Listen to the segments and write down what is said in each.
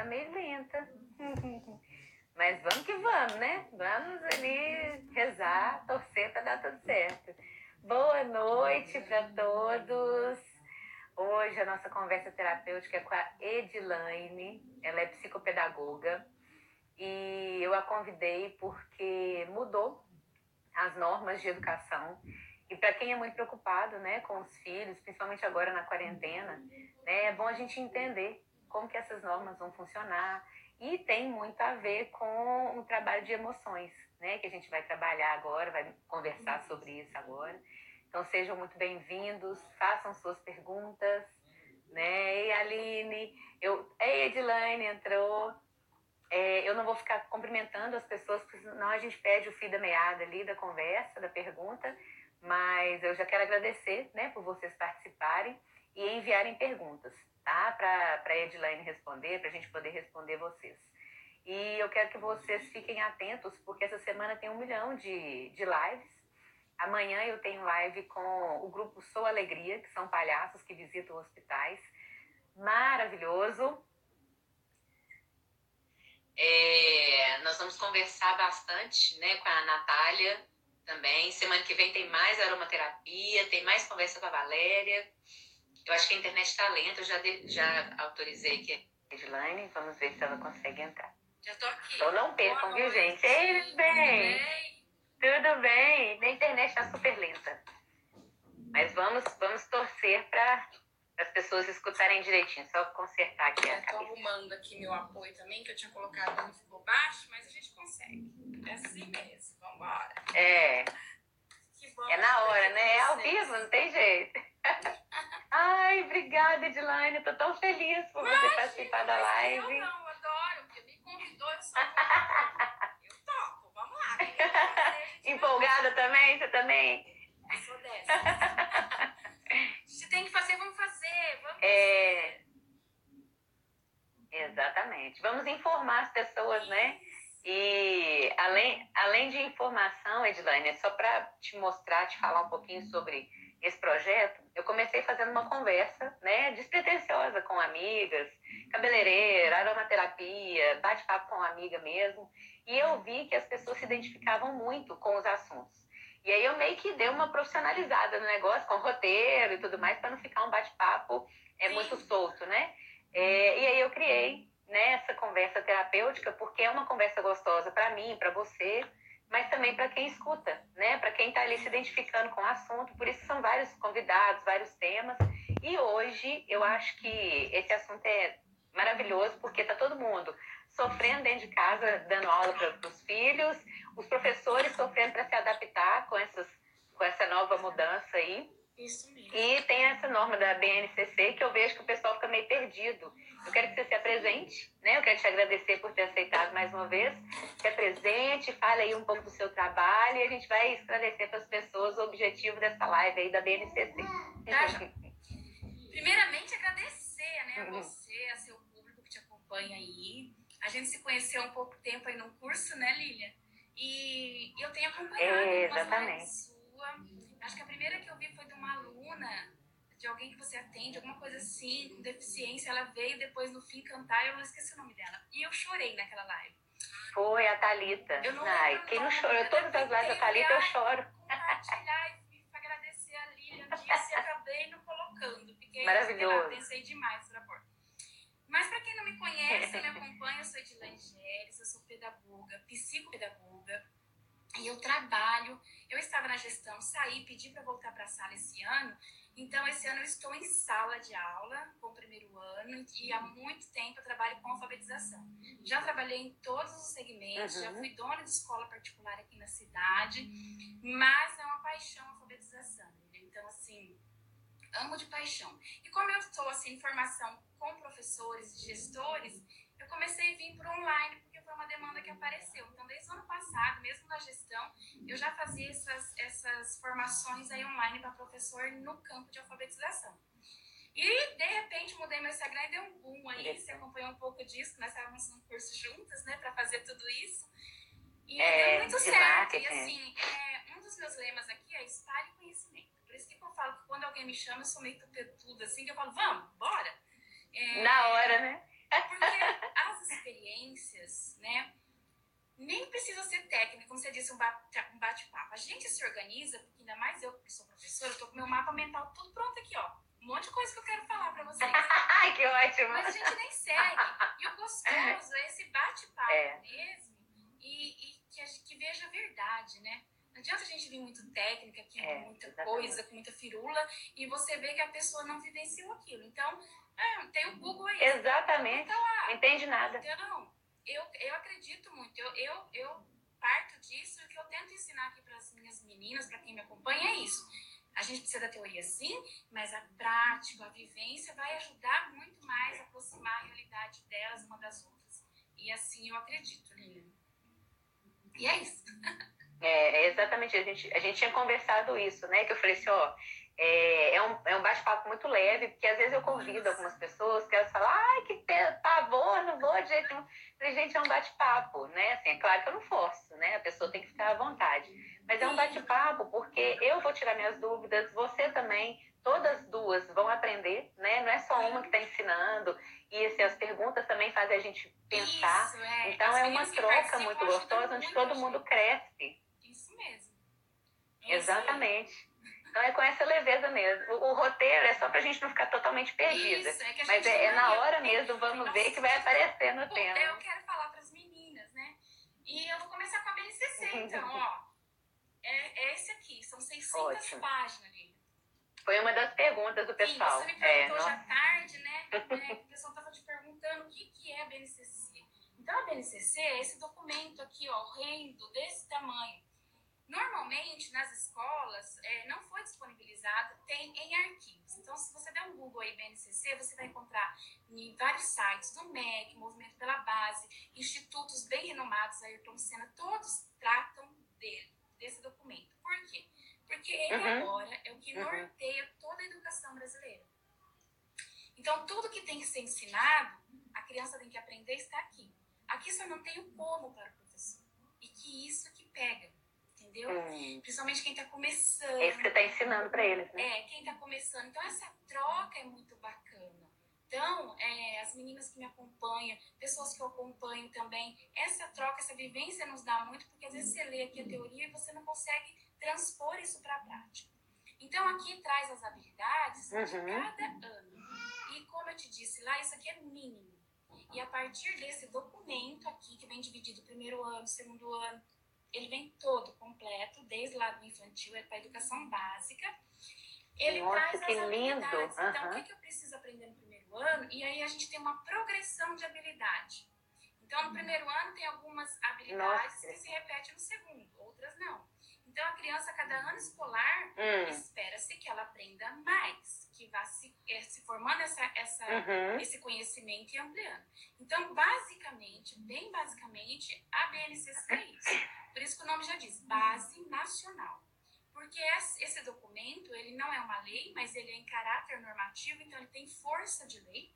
tá meio lenta. Mas vamos que vamos, né? Vamos ali rezar, torcer para dar tudo certo. Boa noite para todos. Hoje a nossa conversa terapêutica é com a Edilaine. Ela é psicopedagoga e eu a convidei porque mudou as normas de educação. E para quem é muito preocupado, né, com os filhos, principalmente agora na quarentena, né, é bom a gente entender como que essas normas vão funcionar e tem muito a ver com o trabalho de emoções, né, que a gente vai trabalhar agora, vai conversar sobre isso agora. Então sejam muito bem-vindos, façam suas perguntas, né? Ei, Aline, eu, ei, Edilane entrou. É, eu não vou ficar cumprimentando as pessoas, porque senão a gente perde o fio da meada ali da conversa, da pergunta. Mas eu já quero agradecer, né, por vocês participarem e enviarem perguntas, tá? Para a Edilane responder, para a gente poder responder vocês. E eu quero que vocês fiquem atentos, porque essa semana tem um milhão de, de lives. Amanhã eu tenho live com o grupo Sou Alegria, que são palhaços que visitam hospitais. Maravilhoso. É, nós vamos conversar bastante né, com a Natália também. Semana que vem tem mais aromaterapia, tem mais conversa com a Valéria. Eu acho que a internet está lenta, eu já, de, já autorizei que a Edilane, vamos ver se ela consegue entrar. Já tô aqui. Então não percam, viu, gente? Ei, bem! Tudo bem? Minha internet está super lenta. Mas vamos, vamos torcer para as pessoas escutarem direitinho. Só consertar aqui a cabeça. Eu tô arrumando aqui meu apoio também, que eu tinha colocado no ficou baixo, mas a gente consegue. É assim mesmo. Vambora. É. é na hora, né? É ao vivo, não tem jeito. Obrigada, Edilane. Eu tô tão feliz por você participar da live. Eu não, adoro, porque me convidou, sou Eu topo, vamos lá. Empolgada também? Você também? Eu sou dessa. Se tem que fazer, vamos fazer. Vamos é... Fazer. Exatamente. Vamos informar as pessoas, né? E além, além de informação, Edilane, é só para te mostrar, te falar um pouquinho sobre esse projeto, eu comecei fazendo uma conversa, né, despretensiosa com amigas, cabeleireira, aromaterapia, bate-papo com amiga mesmo, e eu vi que as pessoas se identificavam muito com os assuntos. E aí eu meio que dei uma profissionalizada no negócio, com roteiro e tudo mais, para não ficar um bate-papo é, muito solto, né? É, e aí eu criei né, essa conversa terapêutica, porque é uma conversa gostosa para mim, para você, mas também para quem escuta, né? Para quem está ali se identificando com o assunto. Por isso são vários convidados, vários temas. E hoje eu acho que esse assunto é maravilhoso porque está todo mundo sofrendo dentro de casa, dando aula para os filhos, os professores sofrendo para se adaptar com essas com essa nova mudança aí. Isso mesmo. E tem essa norma da BNCC que eu vejo que o pessoal fica meio perdido. Eu quero que você se apresente, né? Eu quero te agradecer por ter aceitado mais uma vez. Se apresente, fale aí um pouco do seu trabalho e a gente vai esclarecer para as pessoas o objetivo dessa live aí da BNCC. Tá, Primeiramente, agradecer né, a uhum. você, a seu público que te acompanha aí. A gente se conheceu há um pouco tempo aí no curso, né, Lilia? E eu tenho acompanhado é, exatamente. sua. Acho que a primeira que eu vi foi de uma aluna de alguém que você atende, alguma coisa assim, com deficiência, ela veio depois no fim cantar, eu não esqueci o nome dela. E eu chorei naquela live. Foi a Thalita. Eu não Ai, quem não chorou? Todas as lives da Thalita eu choro. Compartilhar e agradecer a Lilian disse e acabei não colocando. Fiquei, Maravilhoso. pensei demais pra pôr. Mas para quem não me conhece, me acompanha, eu sou Edilane Geres, eu sou pedagoga, psicopedagoga. E eu trabalho, eu estava na gestão, saí, pedi para voltar para a sala esse ano então, esse ano eu estou em sala de aula com o primeiro ano e há muito tempo eu trabalho com alfabetização. Já trabalhei em todos os segmentos, uhum. já fui dona de escola particular aqui na cidade, mas é uma paixão a alfabetização. Então, assim, amo de paixão. E como eu estou assim, em formação com professores e gestores, eu comecei a vir para online, foi uma demanda que apareceu. Então, desde o ano passado, mesmo na gestão, eu já fazia essas, essas formações aí online para professor no campo de alfabetização. E, de repente, mudei meu Instagram e deu um boom aí. Você acompanhou um pouco disso, nós estávamos num curso juntas, né, para fazer tudo isso. E é, deu muito certo. E, assim, é, um dos meus lemas aqui é espalhe conhecimento. Por isso que eu falo que quando alguém me chama, eu sou meio tudo assim, que eu falo, vamos, bora. É, Na hora, né? Porque às experiências, né? Nem precisa ser técnica, como você disse, um bate-papo. A gente se organiza, porque ainda mais eu que sou professora, eu tô com meu mapa mental tudo pronto aqui, ó. Um monte de coisa que eu quero falar pra vocês. Ai, que ótimo! Mas a gente nem segue. E o gostoso é esse bate-papo é. mesmo e, e que, a, que veja a verdade, né? Não adianta a gente vir muito técnica, aqui, é, muita exatamente. coisa, com muita firula, e você vê que a pessoa não vivenciou aquilo. Então, é, tem o Google aí. Exatamente. Então, ah, Entende nada. Então, eu, eu acredito muito. Eu, eu, eu parto disso e o que eu tento ensinar aqui para as minhas meninas, para quem me acompanha, é isso. A gente precisa da teoria sim, mas a prática, a vivência vai ajudar muito mais a aproximar a realidade delas uma das outras. E assim eu acredito, Lilian. E é isso. É, é exatamente, a gente, a gente tinha conversado isso, né? Que eu falei assim, ó, é, é um, é um bate-papo muito leve, porque às vezes eu convido algumas pessoas que elas falam, ai, que pavor, não vou de jeito nenhum. Falei, gente, é um bate-papo, né? Assim, é claro que eu não forço, né? A pessoa tem que ficar à vontade. Mas é um bate-papo, porque eu vou tirar minhas dúvidas, você também, todas duas vão aprender, né? Não é só uma que está ensinando. E assim, as perguntas também fazem a gente pensar. Isso, é. Então é uma troca muito gostosa, onde todo mundo cresce. Isso mesmo. É Exatamente. Então é com essa leveza mesmo. O, o roteiro é só pra gente não ficar totalmente perdida. Isso, é Mas é, é, na hora mesmo, vamos ver que vai aparecer no tema. Eu quero falar pras meninas, né? E eu vou começar com a BNCC, então, ó. É, é esse aqui, são 600 Ótimo. páginas ali. Foi uma das perguntas do pessoal. Sim, você me perguntou é, já não... tarde, né? É, o pessoal tava te perguntando o que, que é a BNCC. Então, a BNCC é esse documento aqui, ó, rendo, desse tamanho Normalmente, nas escolas, é, não foi disponibilizado, tem em arquivos. Então, se você der um Google aí, BNCC, você vai encontrar em vários sites do MEC, Movimento pela Base, institutos bem renomados, Ayrton Senna, todos tratam dele, desse documento. Por quê? Porque ele uhum. agora é o que uhum. norteia toda a educação brasileira. Então, tudo que tem que ser ensinado, a criança tem que aprender está aqui. Aqui só não tem o como para o professor. E que isso que pega entendeu? Hum. Principalmente quem está começando. É isso que você está ensinando para eles, né? É, quem está começando. Então, essa troca é muito bacana. Então, é, as meninas que me acompanham, pessoas que eu acompanho também, essa troca, essa vivência nos dá muito, porque às vezes você lê aqui a teoria e você não consegue transpor isso para a prática. Então, aqui traz as habilidades uhum. de cada ano. E como eu te disse lá, isso aqui é mínimo. E a partir desse documento aqui, que vem dividido primeiro ano, segundo ano, ele vem todo completo, desde lá do infantil, é para educação básica. Ele Nossa, traz que as lindo. habilidades. Uhum. Então, o que, que eu preciso aprender no primeiro ano? E aí a gente tem uma progressão de habilidade. Então, no primeiro ano tem algumas habilidades Nossa. que se repetem no segundo, outras não. Então, a criança, cada ano escolar, hum. espera-se que ela aprenda mais, que vá se, é, se formando essa, essa, uhum. esse conhecimento e ampliando. Então, basicamente, bem basicamente, a BNCC é isso. Por isso que o nome já diz, Base Nacional. Porque esse documento, ele não é uma lei, mas ele é em caráter normativo, então ele tem força de lei.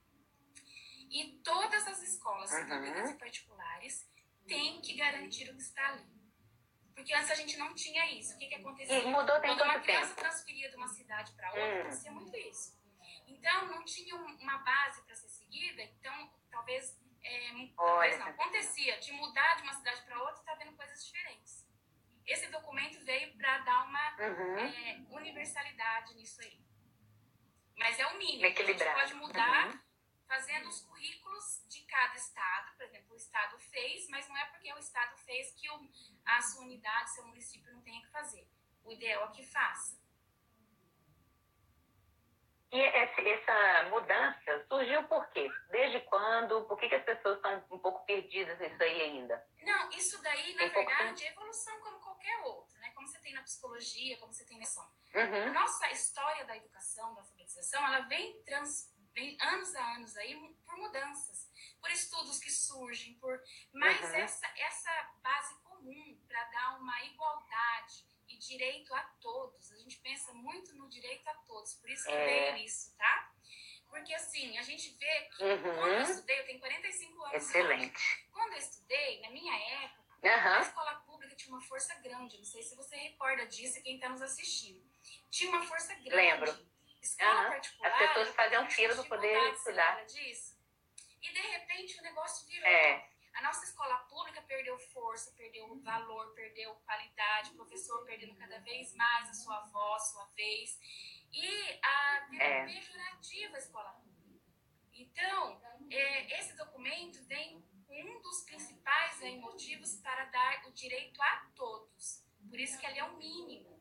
E todas as escolas, uhum. públicas e particulares, têm que garantir o que está ali. Porque antes a gente não tinha isso. O que, que acontecia? E mudou tem Quando uma criança tempo. transferia de uma cidade para outra, hum. acontecia muito isso. Então, não tinha uma base para ser seguida, então talvez é, talvez não, acontecia de mudar de uma cidade para outra e tá vendo coisas diferentes. Esse documento veio para dar uma uhum. é, universalidade nisso aí. Mas é o mínimo. A gente pode mudar uhum. Fazendo os currículos de cada estado. Por exemplo, o estado fez, mas não é porque o estado fez que o, a sua unidade, seu município não tenha que fazer. O ideal é que faça. E essa mudança surgiu por quê? Desde quando? Por que, que as pessoas estão um pouco perdidas nisso aí ainda? Não, isso daí, na tem verdade, é evolução como qualquer outra, né? Como você tem na psicologia, como você tem na som. Uhum. A nossa história da educação, da alfabetização, ela vem, trans, vem anos a anos aí por mudanças, por estudos que surgem, por mas uhum. essa, essa base comum para dar uma igualdade e direito a todos. A gente pensa muito no direito a todos, por isso que é. veio isso, tá? Porque assim, a gente vê que uhum. quando eu estudei, eu tenho 45 anos. Excelente. Hoje. Quando eu estudei, na minha época, uhum. a escola pública tinha uma força grande. Não sei se você recorda disso, quem está nos assistindo. Tinha uma força grande. Lembro. Escola uhum. particular. As pessoas faziam fila para poder estudar. Disso? E de repente o negócio virou. É. A nossa escola pública perdeu força, perdeu valor, perdeu qualidade, o professor perdendo cada vez mais a sua voz, a sua vez. E a virou é. pejorativa a escola pública. Então, é, esse documento vem um dos principais né, motivos para dar o direito a todos. Por isso que ele é o mínimo.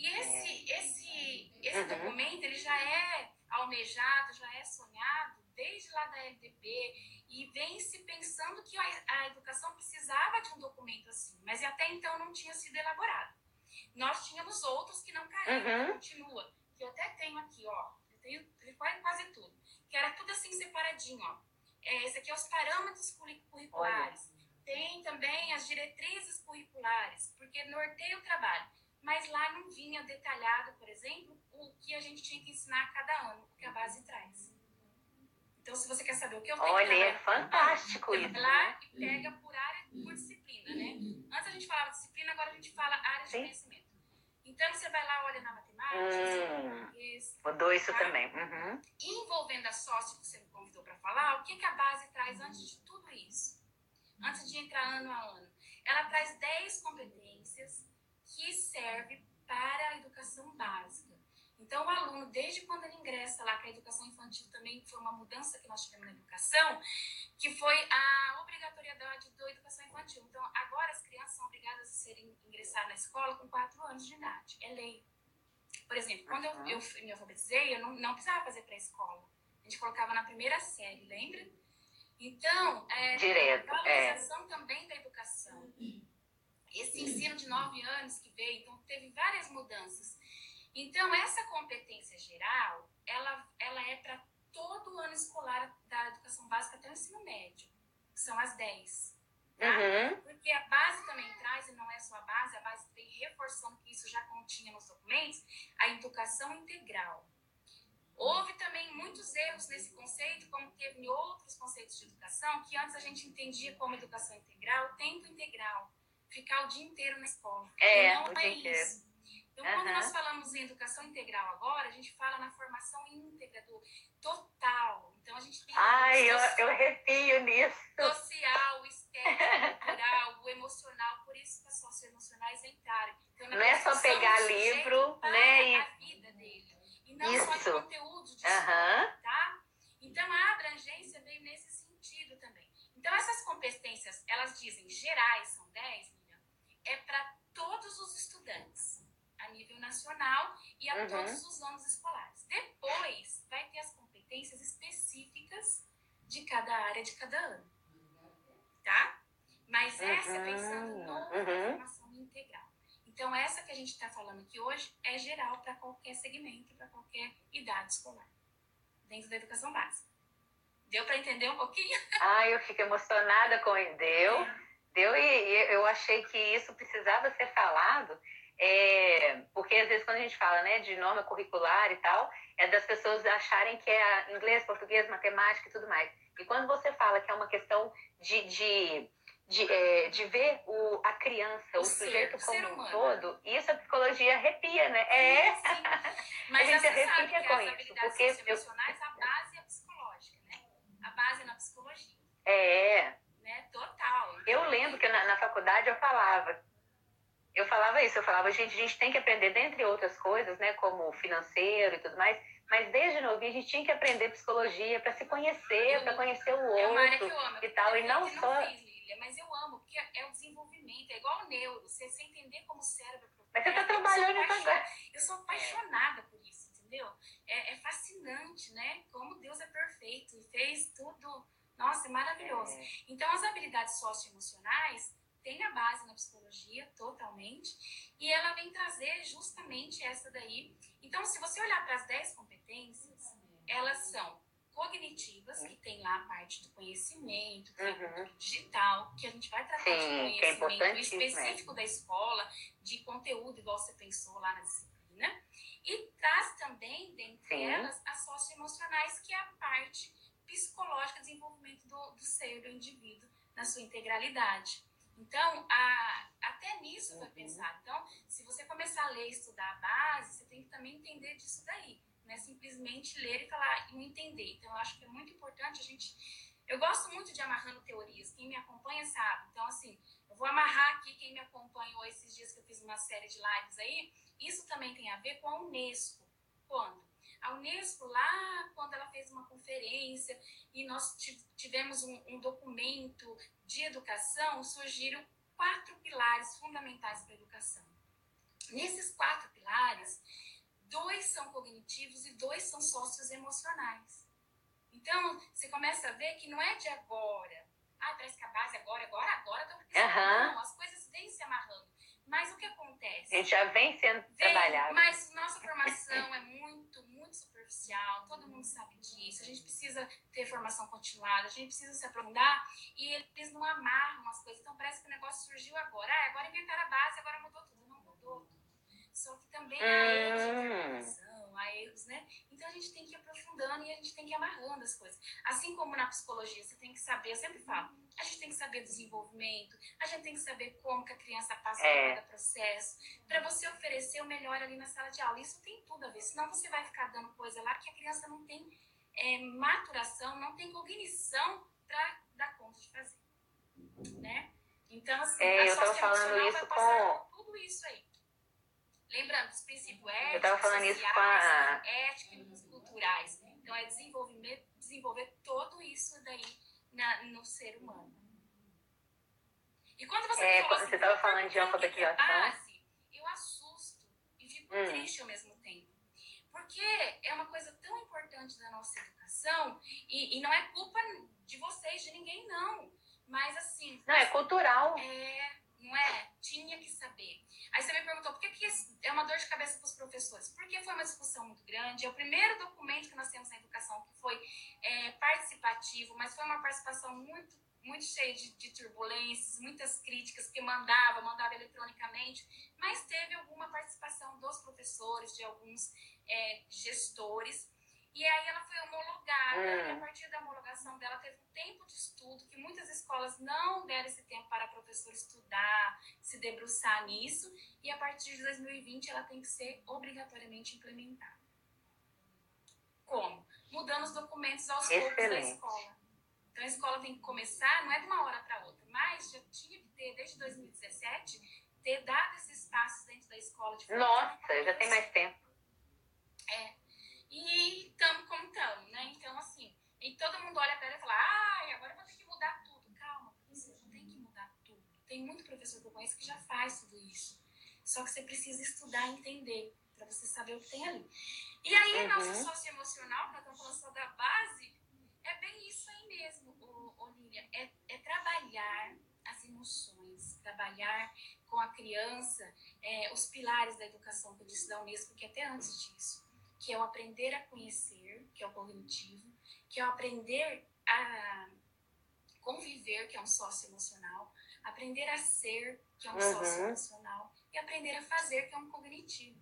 E esse, esse, esse uhum. documento ele já é almejado, já é sonhado desde lá da LDB e vem se pensando que a, a educação precisava de um documento assim, mas até então não tinha sido elaborado. Nós tínhamos outros que não caíram, uhum. continua, que eu até tenho aqui, ó, eu tenho quase, quase tudo, que era tudo assim separadinho, ó. É, esse aqui é os parâmetros curriculares. Olha. Tem também as diretrizes curriculares, porque norteia o trabalho mas lá não vinha detalhado, por exemplo, o que a gente tinha que ensinar a cada ano, o que a base traz. Então, se você quer saber o que eu tenho Olha, é fantástico isso. lá né? e pega por área, por disciplina, né? Antes a gente falava disciplina, agora a gente fala área de Sim. conhecimento. Então, você vai lá, olha na matemática, hum, Mudou isso tá? também. Uhum. Envolvendo a sócio que você me convidou para falar, o que, que a base traz antes de tudo isso? Antes de entrar ano a ano. Ela traz 10 competências que serve para a educação básica. Então, o aluno, desde quando ele ingressa lá, para a educação infantil também foi uma mudança que nós tivemos na educação, que foi a obrigatoriedade da educação infantil. Então, agora as crianças são obrigadas a serem ingressar na escola com 4 anos de idade. É lei. Por exemplo, quando eu, eu me alfabetizei, eu não, não precisava fazer pré-escola. A gente colocava na primeira série, lembra? Então, é, Direto, a valorização é. também da educação esse ensino de nove anos que veio, então teve várias mudanças. Então, essa competência geral, ela, ela é para todo o ano escolar da educação básica até o ensino médio, que são as 10. Tá? Uhum. Porque a base também traz, e não é só a base, a base vem reforçando que isso já continha nos documentos, a educação integral. Houve também muitos erros nesse conceito, como teve em outros conceitos de educação, que antes a gente entendia como educação integral, tempo integral ficar o dia inteiro na escola. É, não é isso. Então, uhum. quando nós falamos em educação integral agora, a gente fala na formação íntegra, do total. Então, a gente tem. Ai, eu, eu arrepio nisso. Social, estético, cultural, o emocional, por isso que as socioemocionais entraram. Então, não é só pegar livro, né? E... a vida dele. E não isso. só de conteúdo de uhum. tá? Então, a abrangência veio nesse sentido também. Então, essas competências, elas dizem gerais, são 10, é para todos os estudantes, a nível nacional e a uhum. todos os anos escolares. Depois, vai ter as competências específicas de cada área de cada ano. Tá? Mas essa uhum. pensando numa uhum. formação integral. Então, essa que a gente está falando aqui hoje é geral para qualquer segmento, para qualquer idade escolar, dentro da educação básica. Deu para entender um pouquinho? Ah, eu fico emocionada com o Deu. É. Deu e eu achei que isso precisava ser falado, é, porque às vezes quando a gente fala né, de norma curricular e tal, é das pessoas acharem que é inglês, português, matemática e tudo mais. E quando você fala que é uma questão de, de, de, é, de ver o, a criança, o, o sujeito como um todo, isso a psicologia arrepia, né? É. Sim, Mas a gente arrepia com isso. Porque eu... a base é psicológica, né? A base é na psicologia. É né? Total. Eu lembro que na, na faculdade eu falava, eu falava isso, eu falava, gente, a gente tem que aprender, dentre outras coisas, né, como financeiro e tudo mais, mas desde novinho a gente tinha que aprender psicologia para se conhecer, para conhecer o é outro amo, e tal, e não só... Não fiz, Lilia, mas eu amo, porque é o desenvolvimento, é igual o neuro, você, você entender como o cérebro... Mas você está trabalhando nisso agora. Eu sou apaixonada por isso, entendeu? É, é fascinante, né? Como Deus é perfeito e fez tudo nossa, é maravilhoso. É. Então, as habilidades socioemocionais têm a base na psicologia, totalmente, e ela vem trazer justamente essa daí. Então, se você olhar para as 10 competências, elas são cognitivas, que tem lá a parte do conhecimento, do uhum. digital, que a gente vai tratar Sim, de é conhecimento é específico da escola, de conteúdo, igual você pensou lá na disciplina. E traz também, dentre Sim. elas, as socioemocionais, que é a parte psicológica, desenvolvimento do, do ser, do indivíduo, na sua integralidade. Então, a, até nisso foi uhum. pensado. Então, se você começar a ler e estudar a base, você tem que também entender disso daí. Não é simplesmente ler e falar e entender. Então, eu acho que é muito importante a gente Eu gosto muito de amarrando teorias. Quem me acompanha sabe. Então, assim, eu vou amarrar aqui quem me acompanhou esses dias que eu fiz uma série de lives aí. Isso também tem a ver com a Unesco. Quando? A Unesco, lá quando ela fez uma conferência e nós tivemos um, um documento de educação, surgiram quatro pilares fundamentais para a educação. Nesses quatro pilares, dois são cognitivos e dois são socioemocionais. Então, você começa a ver que não é de agora. Ah, parece que a base agora, agora, agora estão uhum. Não, as coisas vêm se amarrando. Mas o que acontece? A gente já vem sendo vem, trabalhado. Mas nossa formação é muito, muito superficial. Todo mundo sabe disso. A gente precisa ter formação continuada, a gente precisa se aprofundar. E eles não amarram as coisas. Então parece que o negócio surgiu agora. Ah, agora inventaram a base, agora mudou tudo. Não mudou tudo. Só que também há erros de informação, há erros, né? Então a gente tem que ir aprofundando e a gente tem que ir amarrando as coisas. Assim como na psicologia, você tem que saber, eu sempre falo, a gente tem que saber desenvolvimento, a gente tem que saber como que a criança passa é. por cada processo, para você oferecer o melhor ali na sala de aula. Isso tem tudo a ver, senão você vai ficar dando coisa lá que a criança não tem é, maturação, não tem cognição para dar conta de fazer, né? Então, assim, é, eu tava falando isso com tudo isso aí. Lembrando, os princípios éticos, Eu tava falando sociais, isso com a... éticos, culturais. Então, é desenvolver, desenvolver tudo isso daí na, no ser humano. E quando você é, fala você estava falando de alfabetização. Base, eu assusto e fico hum. triste ao mesmo tempo. Porque é uma coisa tão importante da nossa educação e, e não é culpa de vocês, de ninguém, não. Mas assim. Não, é cultural. É, não é? Tinha que saber. Aí você me perguntou por que, que é uma dor de cabeça para os professores? Porque foi uma discussão muito grande. É o primeiro documento que nós temos na educação que foi é, participativo, mas foi uma participação muito, muito cheia de, de turbulências, muitas críticas, porque mandava, mandava eletronicamente, mas teve alguma participação dos professores, de alguns é, gestores. E aí ela foi homologada, hum. e a partir da homologação dela teve um tempo de estudo, que muitas escolas não deram esse tempo para a professora estudar, se debruçar nisso, e a partir de 2020 ela tem que ser obrigatoriamente implementada. Como? Mudando os documentos aos poucos da escola. Então a escola tem que começar, não é de uma hora para outra, mas já tinha que ter, desde 2017, ter dado esses passos dentro da escola. De Nossa, já tem mais tempo. É, e estamos como estamos, né? Então, assim, e todo mundo olha para ela e fala, ai, agora eu vou ter que mudar tudo. Calma, você não tem que mudar tudo. Tem muito professor que eu conheço que já faz tudo isso. Só que você precisa estudar e entender, para você saber o que tem ali. E aí, uhum. nosso socioemocional, que nós estamos falando só da base, é bem isso aí mesmo, Olívia. É, é trabalhar as emoções, trabalhar com a criança é, os pilares da educação que eu disse da Unesco, que até antes disso que é o aprender a conhecer, que é o cognitivo, que é o aprender a conviver, que é um sócio emocional, aprender a ser, que é um uhum. sócio emocional, e aprender a fazer, que é um cognitivo.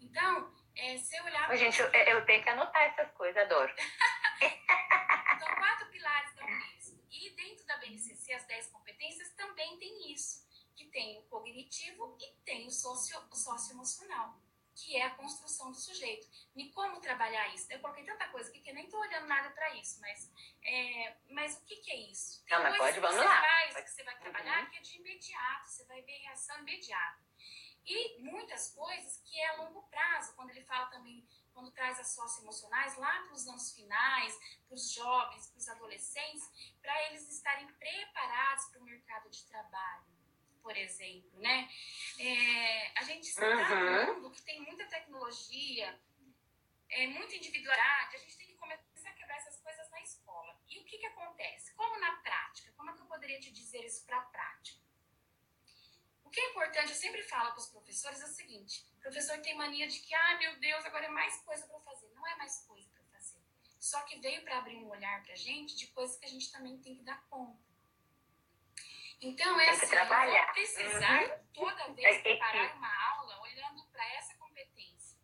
Então, é, se eu olhar. Ô, gente, eu, eu, tenho que anotar essas coisas, adoro. então, quatro pilares da Unesco. E dentro da BNCC, as 10 competências também tem isso, que tem o cognitivo e tem o socio-emocional. Socio que é a construção do sujeito. E como trabalhar isso? Eu coloquei tanta coisa aqui que eu nem estou olhando nada para isso, mas, é, mas o que, que é isso? Tem Não, mas pode, vamos que lá. Faz, que você vai trabalhar uhum. que é de imediato, você vai ver reação imediata. E muitas coisas que é a longo prazo, quando ele fala também, quando traz as socioemocionais lá para os anos finais, para os jovens, para os adolescentes, para eles estarem preparados para o mercado de trabalho por exemplo, né? É, a gente está uhum. num mundo que tem muita tecnologia, é, muita individualidade, a gente tem que começar a quebrar essas coisas na escola. E o que, que acontece? Como na prática? Como é que eu poderia te dizer isso para a prática? O que é importante, eu sempre falo para os professores, é o seguinte: o professor tem mania de que, ah, meu Deus, agora é mais coisa para fazer. Não é mais coisa para fazer. Só que veio para abrir um olhar para a gente de coisas que a gente também tem que dar conta. Então, é assim, trabalhar. vou precisar uhum. toda vez preparar uma aula olhando para essa competência.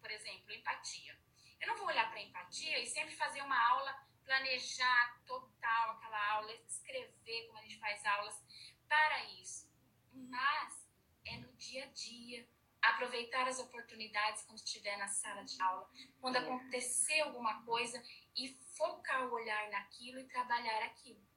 Por exemplo, empatia. Eu não vou olhar para empatia e sempre fazer uma aula, planejar total aquela aula, escrever como a gente faz aulas para isso. Mas é no dia a dia, aproveitar as oportunidades quando estiver na sala de aula, quando acontecer alguma coisa e focar o olhar naquilo e trabalhar aquilo.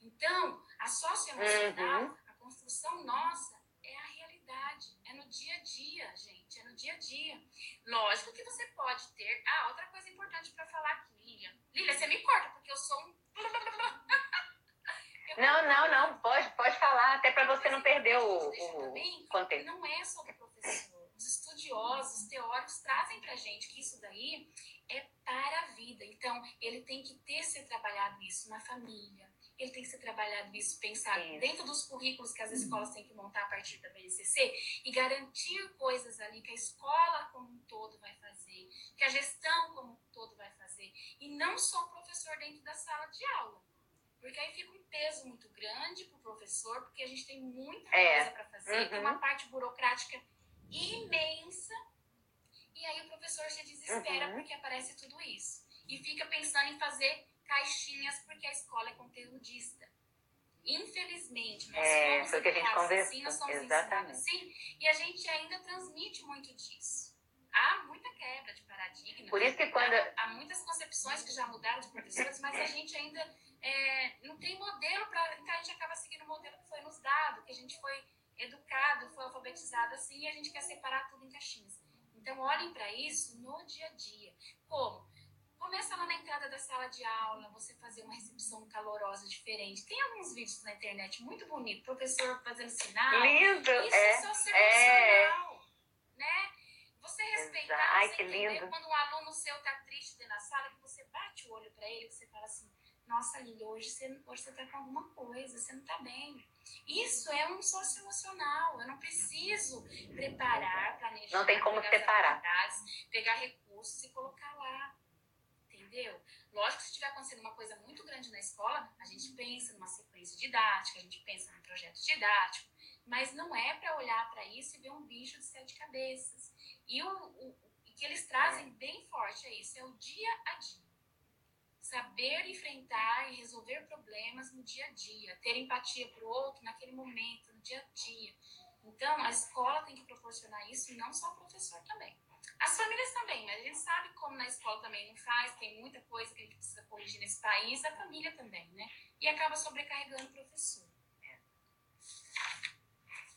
Então, a socioemocional, uhum. a construção nossa é a realidade, é no dia a dia, gente, é no dia a dia. Lógico que você pode ter. Ah, outra coisa importante para falar aqui, Lilian. Lilian, você me corta, porque eu sou um. não, não, não, pode, pode falar, até para você não perder o, o conteúdo. Não é sobre o professor. Os estudiosos, os teóricos trazem para gente que isso daí é para a vida. Então, ele tem que ter ser trabalhado isso na família, ele tem que ser trabalhado isso, pensar isso. dentro dos currículos que as escolas têm que montar a partir da BNCC e garantir coisas ali que a escola como um todo vai fazer, que a gestão como um todo vai fazer, e não só o professor dentro da sala de aula. Porque aí fica um peso muito grande para o professor, porque a gente tem muita é. coisa para fazer, uhum. tem uma parte burocrática imensa, e aí o professor se desespera uhum. porque aparece tudo isso. E fica pensando em fazer caixinhas porque a escola é conteudista. Infelizmente, nós é, somos educados assim, nós somos ensinados assim, e a gente ainda transmite muito disso. Há muita quebra de paradigma. Por isso que quando... Há, há muitas concepções que já mudaram de professores, mas a gente ainda é, não tem modelo para... Então a gente acaba seguindo o modelo que foi nos dado, que a gente foi educado, foi alfabetizado assim, e a gente quer separar tudo em caixinhas. Então olhem para isso no dia a dia. Como? Começa lá na entrada da sala de aula, você fazer uma recepção calorosa, diferente. Tem alguns vídeos na internet muito bonitos, professor fazendo sinal. Lindo! Isso é, é socioemocional, é. né? Você respeitar, Ai, você entender lindo. quando um aluno seu tá triste dentro da sala, que você bate o olho para ele, você fala assim, nossa, Lili, hoje você, hoje você tá com alguma coisa, você não tá bem. Isso é um socioemocional. Eu não preciso preparar, planejar. Não tem como separar. Pegar recursos e colocar lá entendeu? Lógico que se estiver acontecendo uma coisa muito grande na escola, a gente pensa numa sequência didática, a gente pensa num projeto didático, mas não é para olhar para isso e ver um bicho de sete cabeças. E o, o, o que eles trazem bem forte é isso, é o dia a dia. Saber enfrentar e resolver problemas no dia a dia, ter empatia para o outro naquele momento, no dia a dia. Então, a escola tem que proporcionar isso e não só o professor também. As famílias também, mas a gente sabe como na escola também não faz, tem muita coisa que a gente precisa corrigir nesse país, a família também, né? E acaba sobrecarregando o professor.